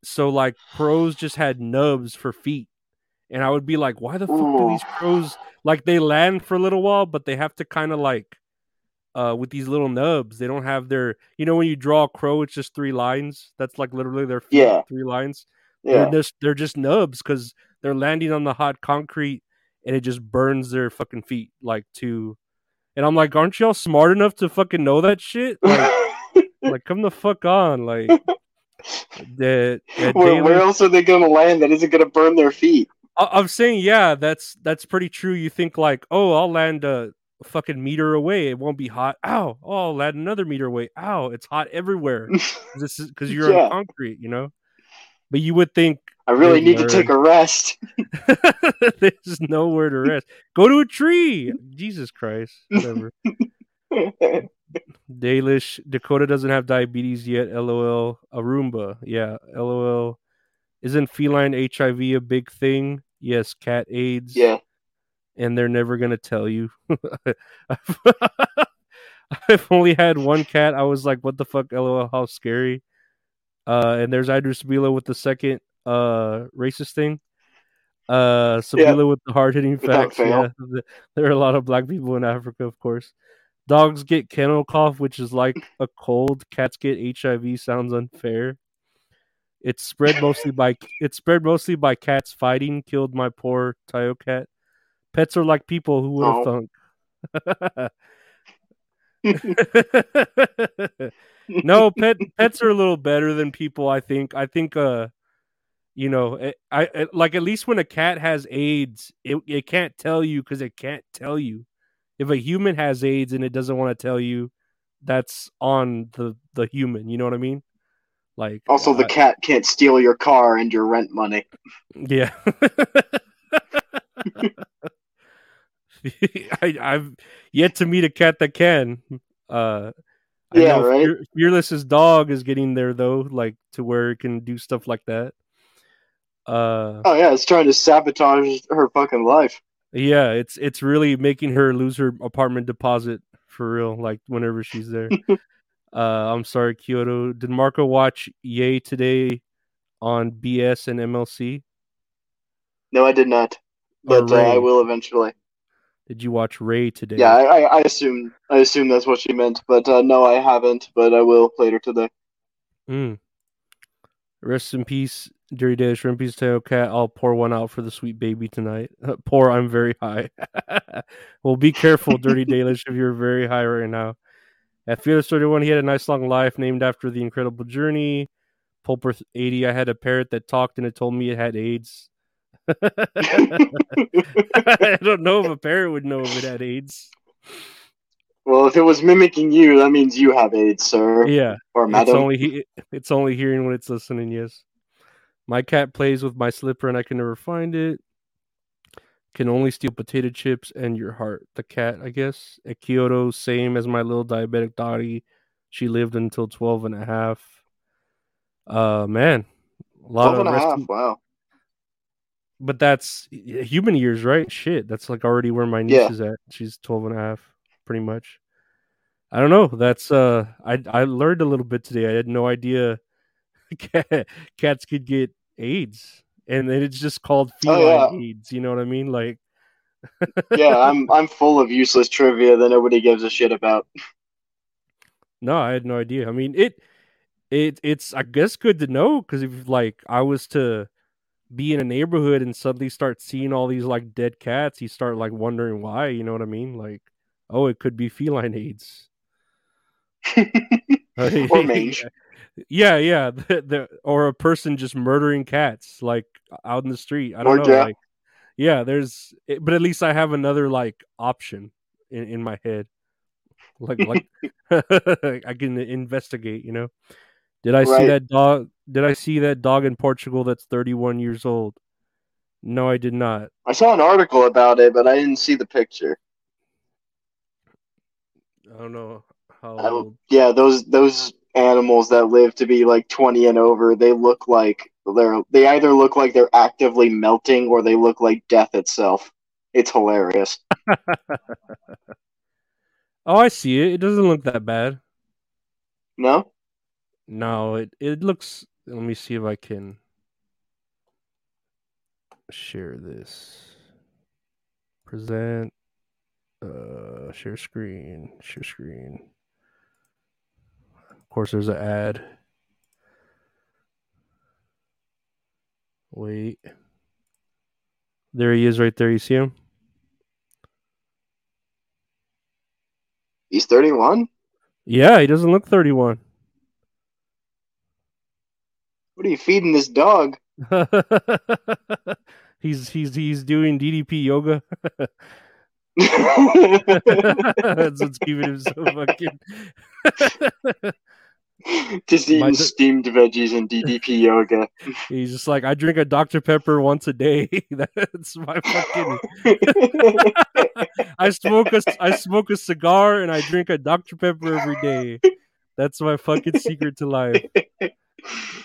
S1: so like crows just had nubs for feet. And i would be like why the fuck do these crows like they land for a little while but they have to kind of like uh with these little nubs they don't have their you know when you draw a crow it's just three lines? That's like literally their feet
S2: Yeah.
S1: three lines?
S2: Yeah.
S1: they're just they're just nubs because they're landing on the hot concrete and it just burns their fucking feet like to and i'm like aren't y'all smart enough to fucking know that shit? Like (laughs) like come the fuck on like that that
S2: where,
S1: daily-
S2: where else are they going to land that isn't going to burn their feet?
S1: I- I'm saying, yeah, that's that's pretty true. You think like, oh, I'll land a fucking meter away, it won't be hot. Ow! Oh, I'll land another meter away. Ow! It's hot everywhere. (laughs) this is because you're
S2: Yeah.
S1: on concrete, you know. But you would think
S2: I really need to take a rest. (laughs) (laughs)
S1: there's nowhere to rest. Go to a tree. Jesus Christ! Whatever. Dalish Dakota doesn't have diabetes yet. LOL. Arumba. Yeah. LOL. Isn't feline HIV a big thing? Yes. Cat AIDS.
S2: yeah.
S1: and they're never gonna tell you. (laughs) I've only had one cat. I was like, "What the fuck? LOL, how scary." Uh, and there's Idris Sabila with the second uh racist thing. Uh, Sabila with the hard hitting facts. Yeah, (laughs) there are a lot of black people in Africa, of course. Dogs get kennel cough, which is like a cold. Cats get HIV. Sounds unfair. It's spread mostly by it's spread mostly by cats fighting. Killed my poor Tayo cat. Pets are like people who would have thunk. no, pet pets are a little better than people. I think. I think. Uh, you know, I, I I- like at least when a cat has AIDS, it it can't tell you because it can't tell you. If a human has AIDS and it doesn't want to tell you, that's on the the human. You know what I mean? Like
S2: Also, the
S1: I-
S2: cat can't steal your car and your rent money.
S1: yeah. (laughs) I, I've yet to meet a cat that can. Uh,
S2: Yeah, right?
S1: Fear- Fearless's dog is getting there though, like to where it can do stuff like that. Uh,
S2: Oh yeah, it's trying to sabotage her fucking life.
S1: Yeah, it's it's really making her lose her apartment deposit for real. Like whenever she's there. (laughs) uh, I'm sorry, Kyoto. Did Marco watch Yay today on BS and MLC?
S2: No, I did not, but uh, I will eventually.
S1: Did you watch Ray today?
S2: Yeah, I, I assume I assume that's what she meant, but uh, no, I haven't. But I will later today.
S1: Mm. Rest in peace, Dirty Day Shrimp Peace Tail Cat. I'll pour one out for the sweet baby tonight. (laughs) pour, I'm very high. (laughs) well, be careful, Dirty (laughs) Dalish, if you're very high right now. At Fearless 31, he had a nice long life named after the incredible journey. Pulper 80, I had a parrot that talked and it told me it had AIDS. I don't know if a parrot would know if it had AIDS.
S2: Well, if it was mimicking you, that means you have AIDS, sir.
S1: Yeah,
S2: or madam.
S1: It's only he- it's only hearing when it's listening. Yes. My cat plays with my slipper and I can never find it. Can only steal potato chips and your heart. The cat, I guess. At Kyoto, same as my little diabetic Dottie. She lived until 12 and a half. Uh, man.
S2: A lot 12 and of a half, wow
S1: but that's human years, right? Shit, that's like already where my niece yeah. is at. She's 12 and a half, pretty much. I don't know. That's uh, I I learned a little bit today. I had no idea (laughs) cats could get AIDS, and then it's just called feline oh, yeah. AIDS. You know what I mean? Like, (laughs)
S2: yeah, I'm I'm full of useless trivia that nobody gives a shit about.
S1: No, I had no idea. I mean, it it it's I guess good to know because if like I was to be in a neighborhood and suddenly start seeing all these like dead cats, you start like wondering why. You know what I mean? Like, oh, it could be feline AIDS. (laughs)
S2: or mange.
S1: Yeah, yeah. (laughs) The, the, or a person just murdering cats like out in the street. I don't or know. Like, yeah, there's, eh, but at least I have another like option in, in my head. Like, like (laughs) (laughs) I can investigate. You know. Did I right. see that dog? Did I see that dog in Portugal that's 31 years old? No, I did not.
S2: I saw an article about it, but I didn't see the picture.
S1: I don't know how.
S2: I, yeah, those those animals that live to be like 20 and over, they look like they're they either look like they're actively melting or they look like death itself. It's hilarious. (laughs)
S1: oh, I see it. It doesn't look that bad.
S2: No.
S1: No, it it looks. Let me see if I can share this. Present. Uh, share screen. Share screen. Of course, there's an ad. Wait. There he is right there. You see him?
S2: He's 31?
S1: Yeah, he doesn't look 31.
S2: What are you feeding this dog? (laughs)
S1: he's he's he's doing DDP yoga. (laughs) (laughs) That's what's keeping him so fucking. (laughs)
S2: just eating My... steamed veggies and DDP (laughs) yoga.
S1: He's just like, I drink a Dr. Pepper once a day. (laughs) That's my fucking. I smoke a I smoke a cigar and I drink a Dr. Pepper every day. That's my fucking secret to life.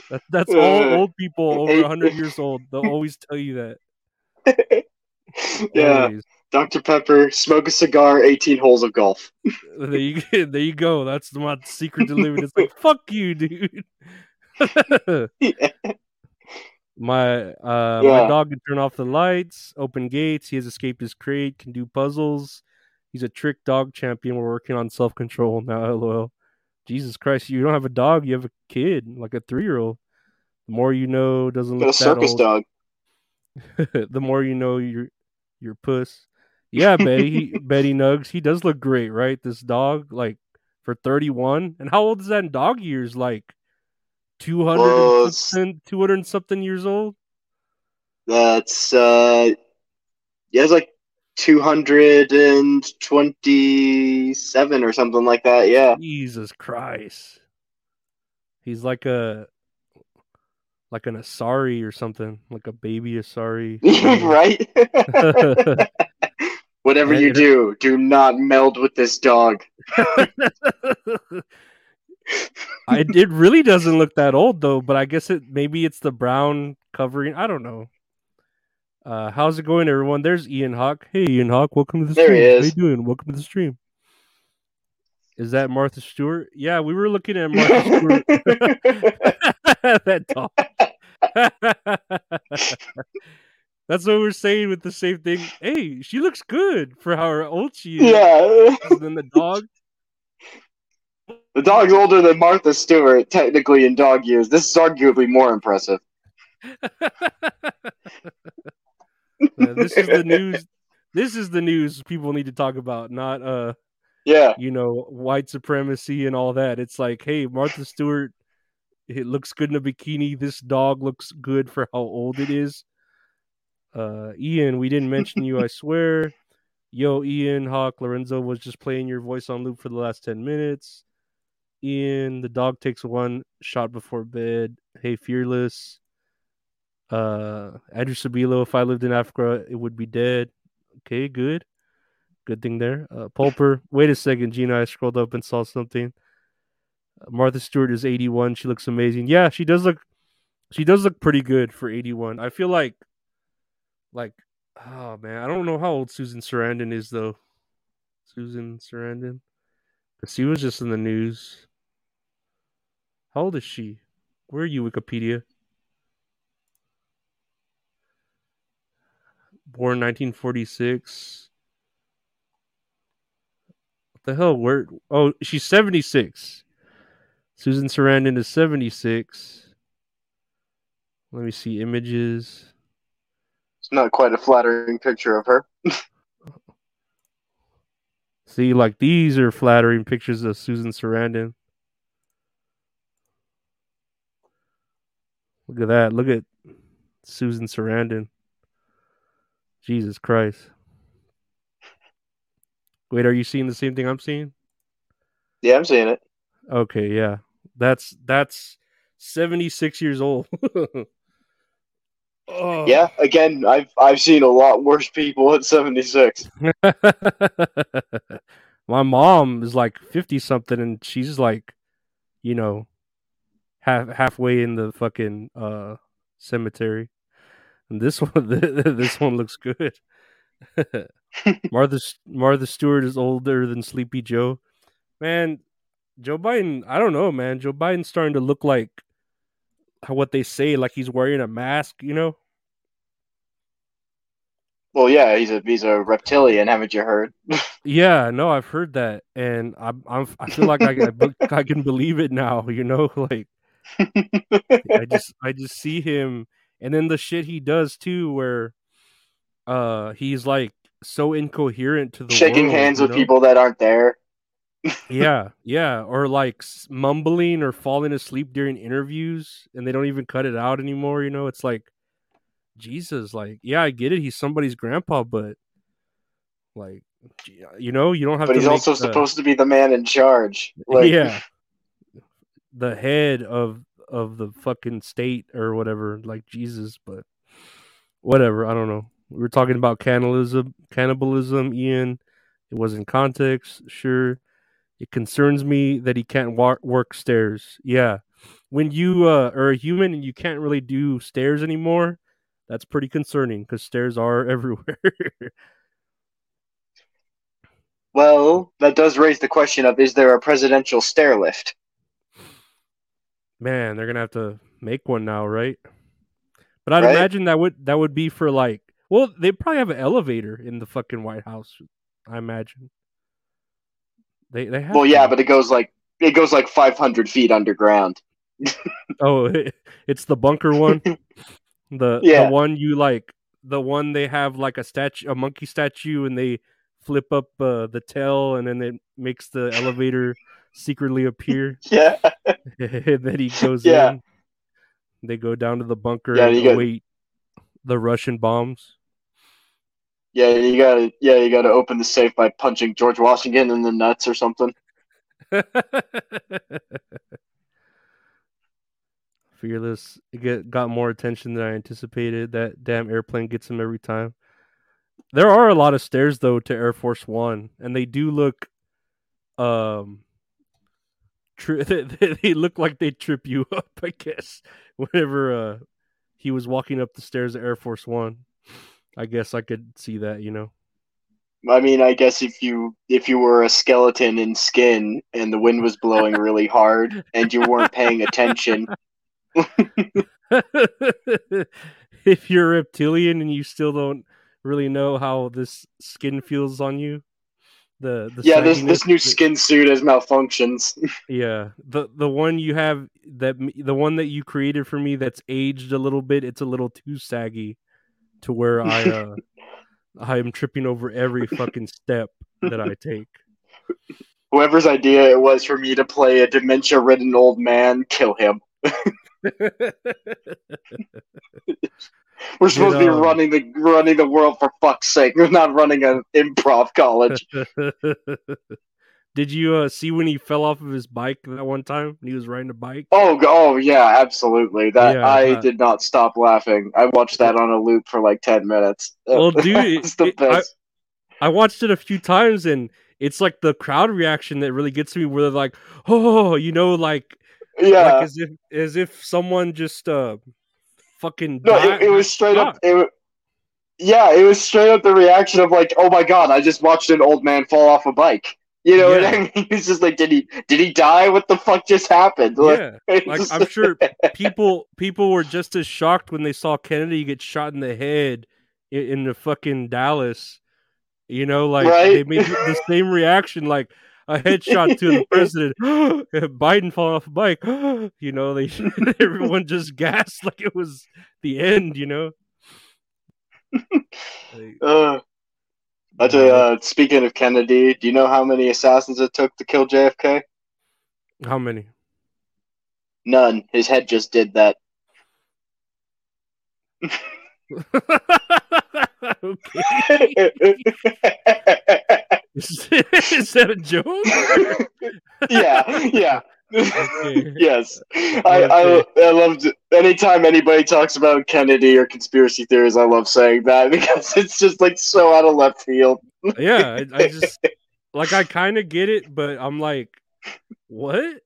S1: That, that's uh, all old people over hundred years old. They'll always tell you
S2: that. yeah. Always. Dr. Pepper, smoke a cigar, 18 holes of golf. (laughs)
S1: there you there you go. That's my secret to living. It's like fuck you, dude. (laughs) (laughs) yeah. My uh yeah. my dog can turn off the lights, open gates, he has escaped his crate, can do puzzles. He's a trick dog champion. We're working on self control now, lol. Jesus Christ, you don't have a dog, you have a kid, like a three year old. The more you know doesn't look a circus old.
S2: dog.
S1: the more you know your your puss. Yeah, Betty (laughs) Betty Nugs, he does look great, right? This dog, like for 31. And how old is that in dog years? Like 200 well, and something, 200 and something years old?
S2: That's uh yeah, it's like 227 or something like that. Yeah.
S1: Jesus Christ. He's like a like an Asari or something, like a baby Asari. (laughs)
S2: right? (laughs) Whatever you do, do not meld with this dog. (laughs)
S1: I, it really doesn't look that old though, but I guess it maybe it's the brown covering. I don't know. Uh, how's it going, everyone? There's Ian Hawk. Hey, Ian Hawk, welcome to the
S2: there
S1: stream.
S2: He is.
S1: How you doing? Welcome to the stream. Is that Martha Stewart? Yeah, we were looking at Martha Stewart. (laughs) (laughs) that dog. That's what we're saying with the same thing. Hey, she looks good for how old she is.
S2: Yeah.
S1: Then the dog. (laughs)
S2: The dog's older than Martha Stewart, technically in dog years. This is arguably more impressive. (laughs)
S1: Uh, this is the news. This is the news people need to talk about, not uh,
S2: Yeah.
S1: you know, white supremacy and all that. It's like, hey, Martha Stewart, it looks good in a bikini. This dog looks good for how old it is. Uh, Ian, we didn't mention you, I (laughs) swear. Yo, Ian, Hawk, Lorenzo was just playing your voice on loop for the last 10 minutes. Ian, the dog takes one shot before bed. Hey, fearless. Uh, Andrew Sabilo, if I lived in Africa, it would be dead. Okay, good. Good thing there. Uh, Pulper, wait a second, Gina. I scrolled up and saw something. Uh, Martha Stewart is 81. She looks amazing. Yeah, she does look. She does look pretty good for 81. I feel like, like, oh man, I don't know how old Susan Sarandon is though. Susan Sarandon, because she was just in the news. How old is she? Where are you, Wikipedia? Born 1946. What the hell? Where? Oh, she's 76. Susan Sarandon is 76. Let me see images.
S2: It's not quite a flattering picture of her. (laughs)
S1: See, like these are flattering pictures of Susan Sarandon. Look at that. Look at Susan Sarandon. Jesus Christ. Wait, are you seeing the same thing I'm seeing?
S2: Yeah, I'm seeing it.
S1: Okay, yeah. That's that's 76 years old. (laughs) oh.
S2: Yeah, again, I've I've seen a lot worse people at 76. (laughs)
S1: My mom is like 50 something and she's like, you know, half halfway in the fucking uh cemetery. And this (laughs) one this one looks good. (laughs) Martha Martha Stewart is older than Sleepy Joe. Man, Joe Biden, I don't know, man. Joe Biden's starting to look like how what they say, like he's wearing a mask, you know?
S2: Well, yeah, he's a he's a reptilian. Haven't you heard? (laughs)
S1: Yeah, no, I've heard that, and I'm, I'm I feel like I, I, (laughs) I can believe it now. You know, (laughs) like I just I just see him, and then the shit he does too, where uh he's like so incoherent to the
S2: Shaking
S1: world,
S2: hands with
S1: know?
S2: people that aren't there.
S1: Yeah, yeah, or like mumbling or falling asleep during interviews, and they don't even cut it out anymore. You know, it's like Jesus. Like, yeah, I get it. He's somebody's grandpa, but like, you know, you don't have
S2: But
S1: to.
S2: he's also
S1: the-
S2: supposed to be the man in charge. Like,
S1: yeah, the head of of the fucking state or whatever, like Jesus. But whatever, I don't know. We were talking about cannibalism, cannibalism, Ian. It was in context, sure. It concerns me that he can't wa- work stairs. Yeah, when you uh, are a human and you can't really do stairs anymore, that's pretty concerning because stairs are (laughs) everywhere.
S2: Well, that does raise the question of is there a presidential stair lift?
S1: Man, they're gonna have to make one now, right? But I'd
S2: Right?
S1: imagine that would that would be for like, well, they probably have an elevator in the fucking White House. I imagine. They they have.
S2: Well, yeah, but it goes like it goes like 500 feet underground. (laughs)
S1: oh, (laughs) it's the bunker one. (laughs) the
S2: Yeah.
S1: the one you like, the one they have like a statue, a monkey statue, and they flip up uh, the tail, and then it makes the elevator secretly appear.
S2: Yeah,
S1: and then he goes
S2: Yeah.
S1: in. They go down to the bunker
S2: Yeah,
S1: and await the Russian bombs.
S2: Yeah, you gotta yeah you gotta open the safe by punching George Washington in the nuts or something. (laughs)
S1: Fearless it get, got more attention than I anticipated. That damn airplane gets him every time. There are a lot of stairs though to Air Force One, and they do look, um, tri- (laughs) they, they look like they trip you (laughs) up. I guess whenever uh he was walking up the stairs of Air Force One, I guess I could see that. You know.
S2: I mean, I guess if you if you were a skeleton in skin and the wind was blowing really hard and you weren't paying attention, (laughs)
S1: if you're a reptilian and you still don't really know how this skin feels on you. The, the
S2: yeah, this this new skin suit has malfunctions. (laughs)
S1: Yeah, the the one you have that the one that you created for me that's aged a little bit. It's a little too saggy to where I (laughs) uh I am tripping over every fucking step that I take.
S2: Whoever's idea it was for me to play a dementia-ridden old man, kill him. (laughs) We're supposed to be
S1: um,
S2: running the running the world for fuck's sake. We're not running an improv college. (laughs)
S1: Did you uh, see when he fell off of his bike that one time when he was riding a bike?
S2: Oh, oh yeah, absolutely. That
S1: Yeah,
S2: I
S1: uh,
S2: did not stop laughing. I watched that on a loop for like ten minutes. (laughs)
S1: Well, dude, it- I-. I watched it a few times and it's like the crowd reaction that really gets me where they're like, "Oh, you know, like
S2: yeah,
S1: like as if as if someone just uh fucking
S2: no,
S1: died-
S2: it, it was straight up. It, yeah, it was straight up the reaction of like, "Oh my god, I just watched an old man fall off a bike." You know what
S1: Yeah.
S2: I mean? (laughs) It's just like, did he did he die? What the fuck just happened? (laughs) Like,
S1: yeah, like
S2: just-
S1: I'm sure (laughs) people people were just as shocked when they saw Kennedy get shot in the head in, in the fucking Dallas. You know, like they made the same reaction, like a headshot to the president. (gasps) Biden falling off a bike. (gasps) you know, they everyone just gasped like it was the end. You know. Like,
S2: Uh, I tell you, uh, speaking of Kennedy, do you know how many assassins it took to kill JFK?
S1: how many?
S2: None. His head just did that. (laughs) (laughs)
S1: is that a joke? (laughs)
S2: yeah, yeah. Yes, I, I I loved it. anytime anybody talks about Kennedy or conspiracy theories. I love saying that (laughs) because it's just like so out of left field.
S1: yeah, I, I (laughs) just like I kind of get it, but I'm like, what?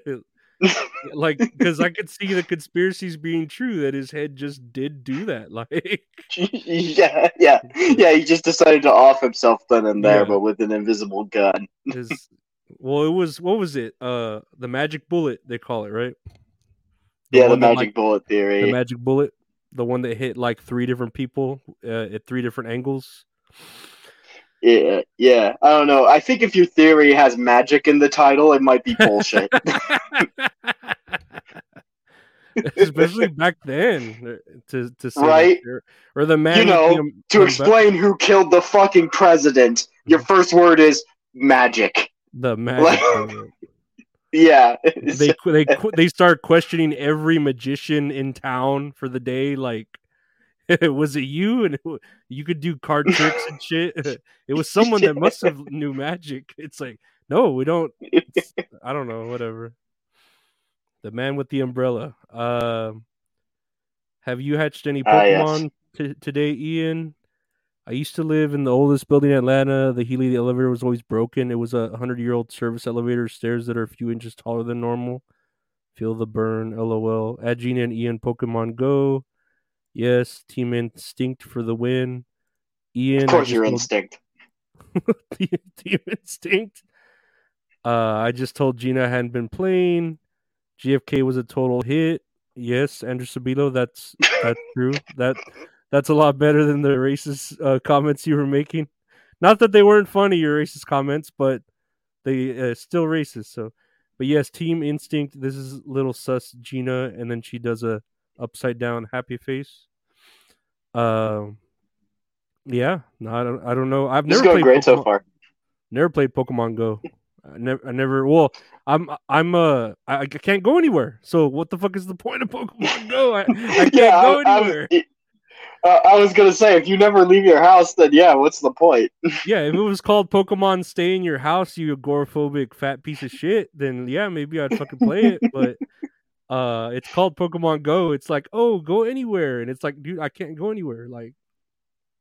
S1: (laughs) like, because I could see the conspiracies being true that his head just did do that. Like,
S2: yeah, yeah, yeah. He just decided to off himself then and there,
S1: Yeah.
S2: but with an invisible gun.
S1: his well, it was what was it? Uh, the magic bullet they call it, right?
S2: yeah, the
S1: one that,
S2: magic
S1: like,
S2: bullet theory.
S1: the magic bullet, the one that hit like three different people uh, at three different angles.
S2: Yeah, yeah. I don't know. I think if your theory has magic in the title, it might be bullshit. (laughs)
S1: Especially (laughs) back then, to to say
S2: Right?
S1: or the man
S2: You know,
S1: the, um,
S2: to
S1: umbre-
S2: explain who killed the fucking president, your (laughs) first word is magic.
S1: The magic. (laughs)
S2: Yeah.
S1: they (laughs) they they start questioning every magician in town for the day. Like, (laughs) was it you? And it you could do card tricks and shit. It was someone that must have knew magic. It's like, no, we don't. I don't know. Whatever. The man with the umbrella. Um, have you hatched any
S2: Ah, yes.
S1: Pokemon t- today, Ian? I used to live in the oldest building in Atlanta. The Healy elevator was always broken. It was a hundred year old service elevator, stairs that are a few inches taller than normal. Feel the burn, lol. Add Gina and Ian Pokemon Go. Yes, Team Instinct for the win. Ian,
S2: of course, your
S1: told-
S2: instinct.
S1: Team (laughs) Team Instinct. Uh, I just told Gina I hadn't been playing. GFK was a total hit. Yes, Andrew Sabilo, that's that's true. That that's a lot better than the racist uh, comments you were making. Not that they weren't funny, your racist comments, but they uh, still racist. So, but yes, Team Instinct. This is little sus Gina, and then she does a upside down happy face. Um, yeah, no, I don't. I don't know. I've
S2: This
S1: never played
S2: great so far.
S1: Never played Pokemon Go. I never, I never. Well, I'm, I'm, uh, I, I can't go anywhere. So what the fuck is the point of Pokemon Go? I, I (laughs) can't
S2: yeah,
S1: go
S2: I, I,
S1: anywhere.
S2: was, uh, I was gonna say if you never leave your house, then yeah, what's the point? (laughs)
S1: yeah, if it was called Pokemon Stay in Your House, you agoraphobic fat piece of shit, then yeah, maybe I'd fucking play it. (laughs) But uh, it's called Pokemon Go. It's like, oh, go anywhere, and it's like, dude, I can't go anywhere. Like,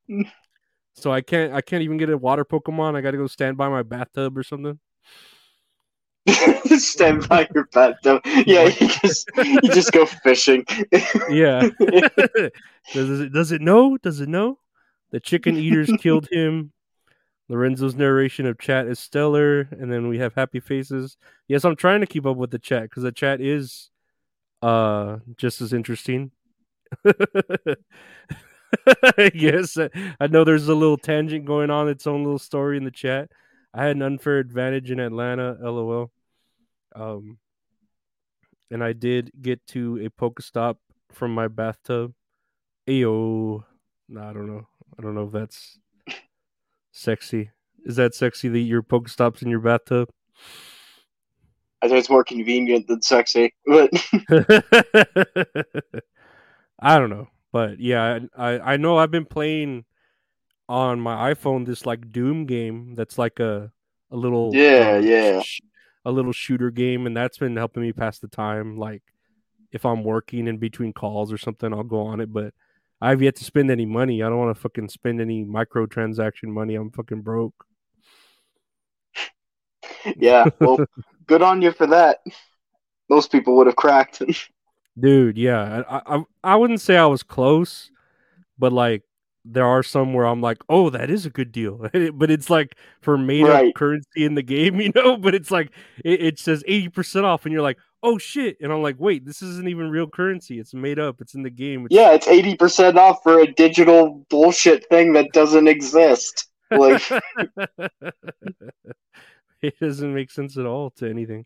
S1: (laughs) so I can't, I can't even get a water Pokemon. I got to go stand by my bathtub or something. (laughs)
S2: Stand by your bathtub. Yeah, you just you just go fishing.
S1: Yeah. (laughs) does it does it know? Does it know? The chicken eaters killed him. Lorenzo's narration of chat is stellar, and then we have happy faces. Yes, I'm trying to keep up with the chat because the chat is uh just as interesting (laughs) yes, I know there's a little tangent going on, its own little story in the chat. I had an unfair advantage in Atlanta, lol. Um, and I did get to a Pokestop from my bathtub. Ayo. No, I don't know. I don't know if that's sexy. Is that sexy that your Pokestops in your bathtub?
S2: I think it's more convenient than sexy, but (laughs)
S1: I don't know. But yeah, I I know I've been playing on my iPhone this like Doom game that's like a a little
S2: yeah,
S1: um,
S2: yeah.
S1: A little shooter game, and that's been helping me pass the time. Like if I'm working in between calls or something, I'll go on it. But I've yet to spend any money. I don't want to fucking spend any microtransaction money. I'm fucking broke. (laughs)
S2: yeah, well, good on you for that. Most people would have cracked. (laughs)
S1: Dude, yeah, I, I I wouldn't say I was close, but like there are some where I'm like, oh, that is a good deal, (laughs) but it's like for made up
S2: Right.
S1: currency in the game, (laughs) you know. But it's like it, it says eighty percent off, and you're like, oh shit, and I'm like, wait, this isn't even real currency. It's made up. It's in the game. It's,
S2: yeah, it's eighty percent off for a digital bullshit thing that doesn't exist. Like, (laughs)
S1: it doesn't make sense at all to anything.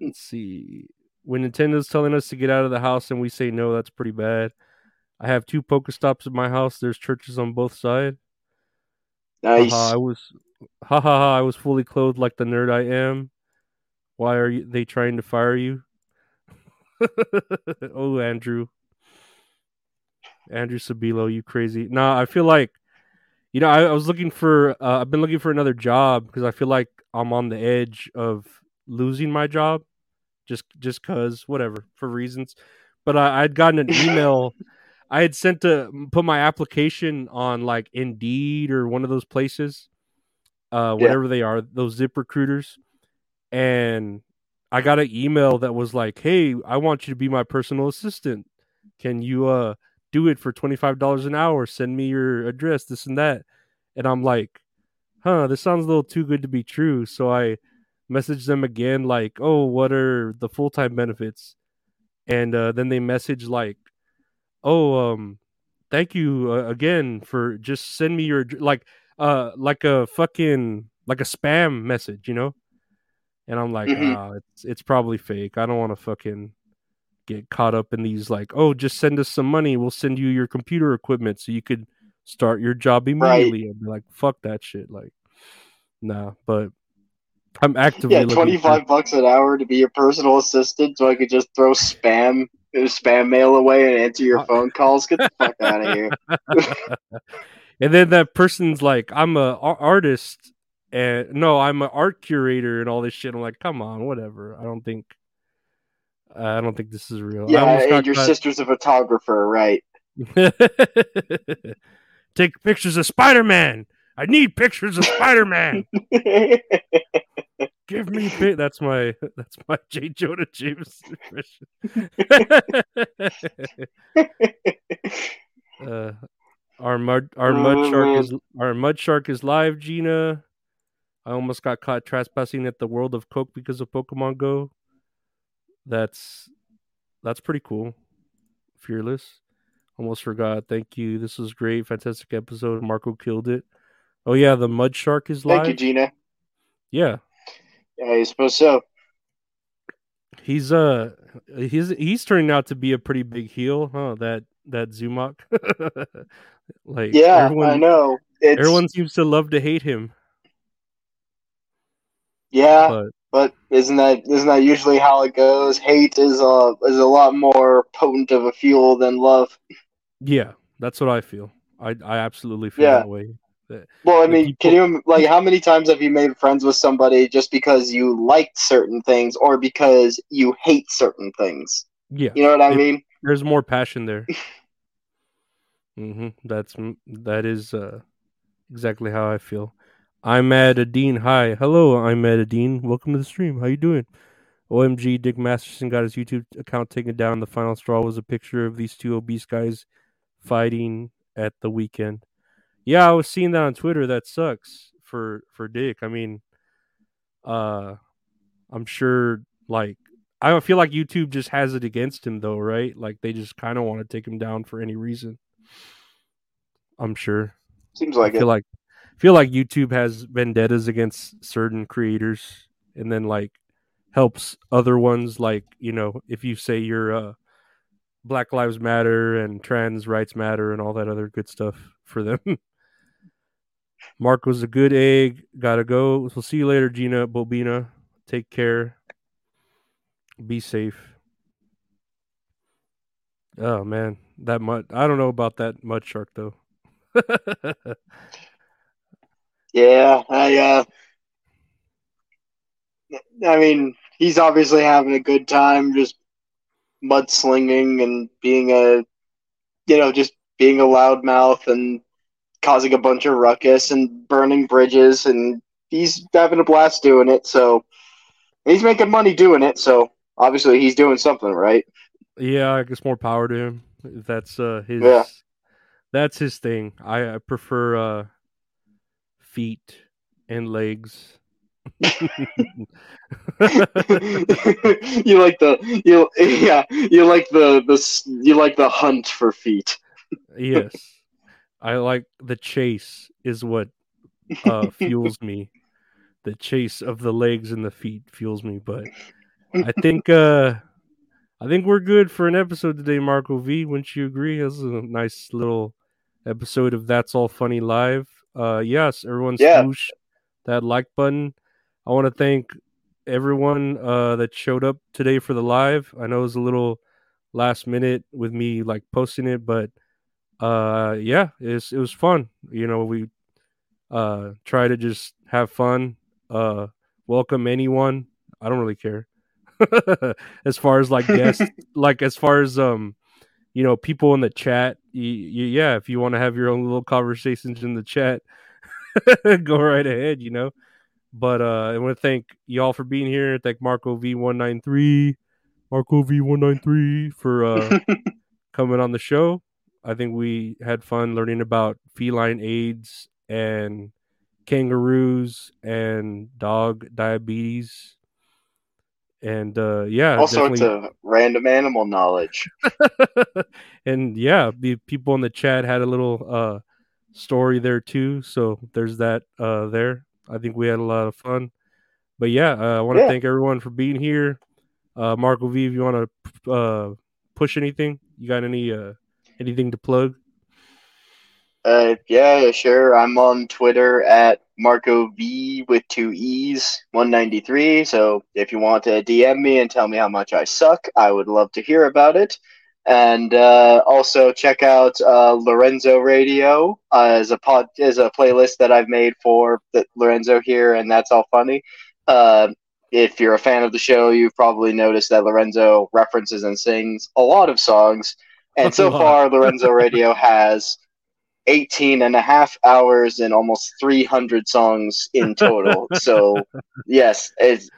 S1: Let's see. When Nintendo's telling us to get out of the house and we say no, that's pretty bad. I have two Pokestops at my house. There's churches on both sides.
S2: nice.
S1: Haha, I was ha ha ha, I was fully clothed like the nerd I am. Why are you, they trying to fire you? (laughs) oh, Andrew. Andrew Sabilo, you crazy. Nah, I feel like you know, I, I was looking for uh, I've been looking for another job because I feel like I'm on the edge of losing my job just just cuz whatever for reasons. But I, I'd gotten an (laughs) email I had sent to put my application on like Indeed or one of those places, uh,
S2: Yeah.
S1: whatever they are, those zip recruiters. And I got an email that was like, Hey, I want you to be my personal assistant. Can you uh do it for $25 an hour? Send me your address, this and that. And I'm like, huh, this sounds a little too good to be true. So I messaged them again, like, oh, what are the full time benefits? And uh, then they message like, oh, um, thank you uh, again for just send me your like, uh, like a fucking like a spam message, you know. And I'm like,
S2: Mhm.
S1: ah, it's it's probably fake. I don't want to fucking get caught up in these like, oh, just send us some money. We'll send you your computer equipment so you could start your job immediately. And be like, fuck that shit. Like, nah. But I'm actively
S2: yeah,
S1: looking
S2: twenty
S1: for-
S2: bucks an hour to be your personal assistant, so I could just throw spam spam mail away and answer your
S1: Uh,
S2: phone calls. Get the fuck out of here. (laughs) (laughs)
S1: and then that person's like, I'm a ar- artist, and no, I'm an art curator and all this shit. I'm like, come on, whatever. I don't think, I don't think this is real. I
S2: Yeah, and your
S1: caught-
S2: sister's a photographer, right? (laughs)
S1: Take pictures of Spider Man. I need pictures of Spider Man. Give me (laughs) that's my (laughs) that's my J Jonah James impression. (laughs) uh, our mud our mud
S2: Oh,
S1: shark
S2: man.
S1: is our mud shark is live, Gina. I almost got caught trespassing at the World of Coke because of Pokemon Go. That's that's pretty cool. Fearless. Almost forgot. Thank you. This was great. Fantastic episode. Marco killed it. Oh yeah, the mud shark is live.
S2: Thank you, Gina.
S1: yeah.
S2: Yeah, you suppose so.
S1: He's uh he's he's turning out to be a pretty big heel, huh? That that Zumok. (laughs) like
S2: Yeah,
S1: everyone
S2: I know. It's
S1: everyone seems to love to hate him.
S2: yeah,
S1: But
S2: but isn't that isn't that usually how it goes? Hate is a is a lot more potent of a fuel than love.
S1: yeah, that's what I feel. I I absolutely feel
S2: Yeah.
S1: that way.
S2: Well, I mean, can you like how many times have you made friends with somebody just because you liked certain things or because you hate certain things?
S1: Yeah.
S2: You know what I
S1: It-
S2: mean?
S1: There's more passion there. (laughs) mm-hmm. That's that is uh, exactly how I feel. I'm at Adine. Hi, hello. I'm at Adine. Welcome to the stream. How you doing? OMG, Dick Masterson got his YouTube account taken down. The final straw was a picture of these two obese guys fighting at the weekend. Yeah, I was seeing that on Twitter. That sucks for for Dick. I mean, uh, I'm sure like I feel like YouTube just has it against him though, right? Like they just kind of want to take him down for any reason. I'm sure.
S2: Seems like
S1: I feel
S2: it.
S1: like feel like YouTube has vendettas against certain creators and then like helps other ones like, you know, if you say you're uh Black Lives Matter and trans rights matter and all that other good stuff for them. (laughs) Mark was a good egg. Gotta go. We'll see you later, Gina Bobina. Take care. Be safe. Oh man, that much. I don't know about that mud shark though. (laughs)
S2: Yeah, I uh I mean, he's obviously having a good time just mudslinging and being a you know, just being a loudmouth and causing a bunch of ruckus and burning bridges and he's having a blast doing it, so he's making money doing it, so obviously he's doing something right.
S1: yeah, I guess more power to him. That's uh his.
S2: Yeah.
S1: That's his thing. I, I prefer uh feet and legs. (laughs)
S2: you like the you (laughs) yeah you like the the you like the hunt for feet.
S1: yes, I like the chase is what uh fuels (laughs) me. The chase of the legs and the feet fuels me. But I think uh I think we're good for an episode today, Marco V. Wouldn't you agree? This is a nice little episode of That's All Funny Live. Uh yes, everyone
S2: Yeah.
S1: swoosh that like button. I want to thank everyone uh that showed up today for the live. I know it was a little last minute with me like posting it, but uh yeah, it's it was fun. You know, we uh try to just have fun, uh welcome anyone. I don't really care. (laughs) as far as like guests, (laughs) like as far as um you know, people in the chat, yeah, if you want to have your own little conversations in the chat, (laughs) go right ahead, you know. But uh I want to thank y'all for being here. Thank Marco V193, Marco V193 for uh coming on the show. I think we had fun learning about feline AIDS and kangaroos and dog diabetes. And uh yeah,
S2: All sorts
S1: definitely-
S2: of random animal knowledge. (laughs)
S1: and yeah, the people in the chat had a little uh story there too. So there's that uh there. I think we had a lot of fun. But yeah, uh, I want to
S2: Yeah.
S1: thank everyone for being here. Uh Marco V, if you want to uh push anything, you got any uh anything to plug?
S2: Uh, yeah, sure. I'm on Twitter at Marco V with two E's, 193. So if you want to DM me and tell me how much I suck, I would love to hear about it. And uh, also check out uh, Lorenzo Radio uh, as a pod as a playlist that I've made for the Lorenzo here, and that's all funny. Uh, if you're a fan of the show, you've probably noticed that Lorenzo references and sings a lot of songs. And so far, Lorenzo Radio has 18 and a half hours and almost 300 songs in total. (laughs) so, yes, it's,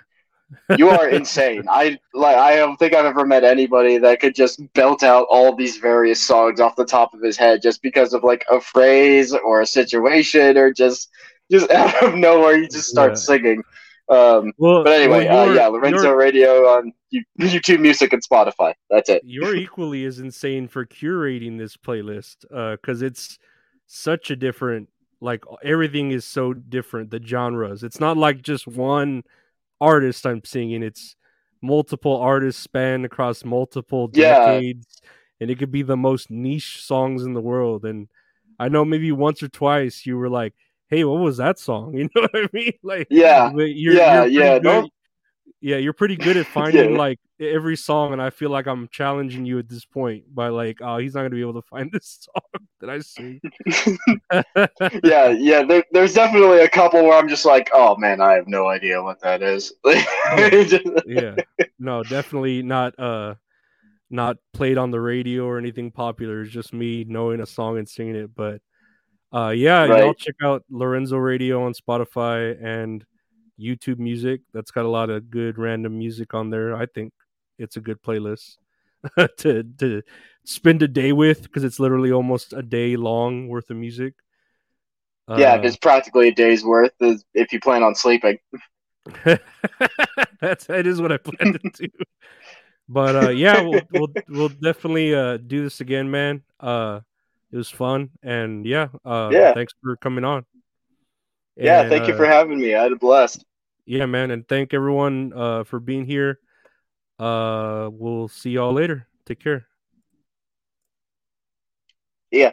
S2: you are insane. I like I don't think I've ever met anybody that could just belt out all these various songs off the top of his head just because of like a phrase or a situation or just just (laughs) out of nowhere you just start
S1: Yeah.
S2: singing. Um,
S1: Well,
S2: but anyway,
S1: well,
S2: uh, yeah, Lorenzo Radio on YouTube Music and Spotify. That's it.
S1: you're equally as insane for curating this playlist uh, because it's such a different like everything is so different the genres. It's not like just one artist i'm singing it's multiple artists span across multiple
S2: Yeah.
S1: decades and it could be the most niche songs in the world. And i know maybe once or twice you were like hey what was that song? (laughs) You know what i mean? Like
S2: Yeah,
S1: you're,
S2: yeah,
S1: you're
S2: yeah, don't-
S1: yeah, you're pretty good at (laughs) finding
S2: Yeah.
S1: like every song, and I feel like I'm challenging you at this point by like, oh, he's not gonna be able to find (laughs) this song that I sing. (laughs)
S2: yeah, yeah. There, there's definitely a couple where I'm just like, oh man, I have no idea what that is.
S1: yeah, no, definitely not. Uh, not played on the radio or anything popular. It's just me knowing a song and singing it. But uh, yeah, y'all
S2: Right.
S1: check out Lorenzo Radio on Spotify and YouTube Music. That's got a lot of good random music on there. I think it's a good playlist (laughs) to to spend a day with because it's literally almost a day long worth of music.
S2: yeah,
S1: Uh,
S2: it's practically a day's worth if you plan on sleeping. (laughs) (laughs)
S1: That's that is what I plan to do. But uh, yeah, we'll, we'll we'll definitely uh, do this again, man. Uh, it was fun, and yeah, uh,
S2: Yeah.
S1: thanks for coming on.
S2: Yeah,
S1: And,
S2: thank you
S1: uh,
S2: for having me. I had a blast.
S1: Yeah, man, and thank everyone uh, for being here. Uh, we'll see y'all later. Take care.
S2: Yeah.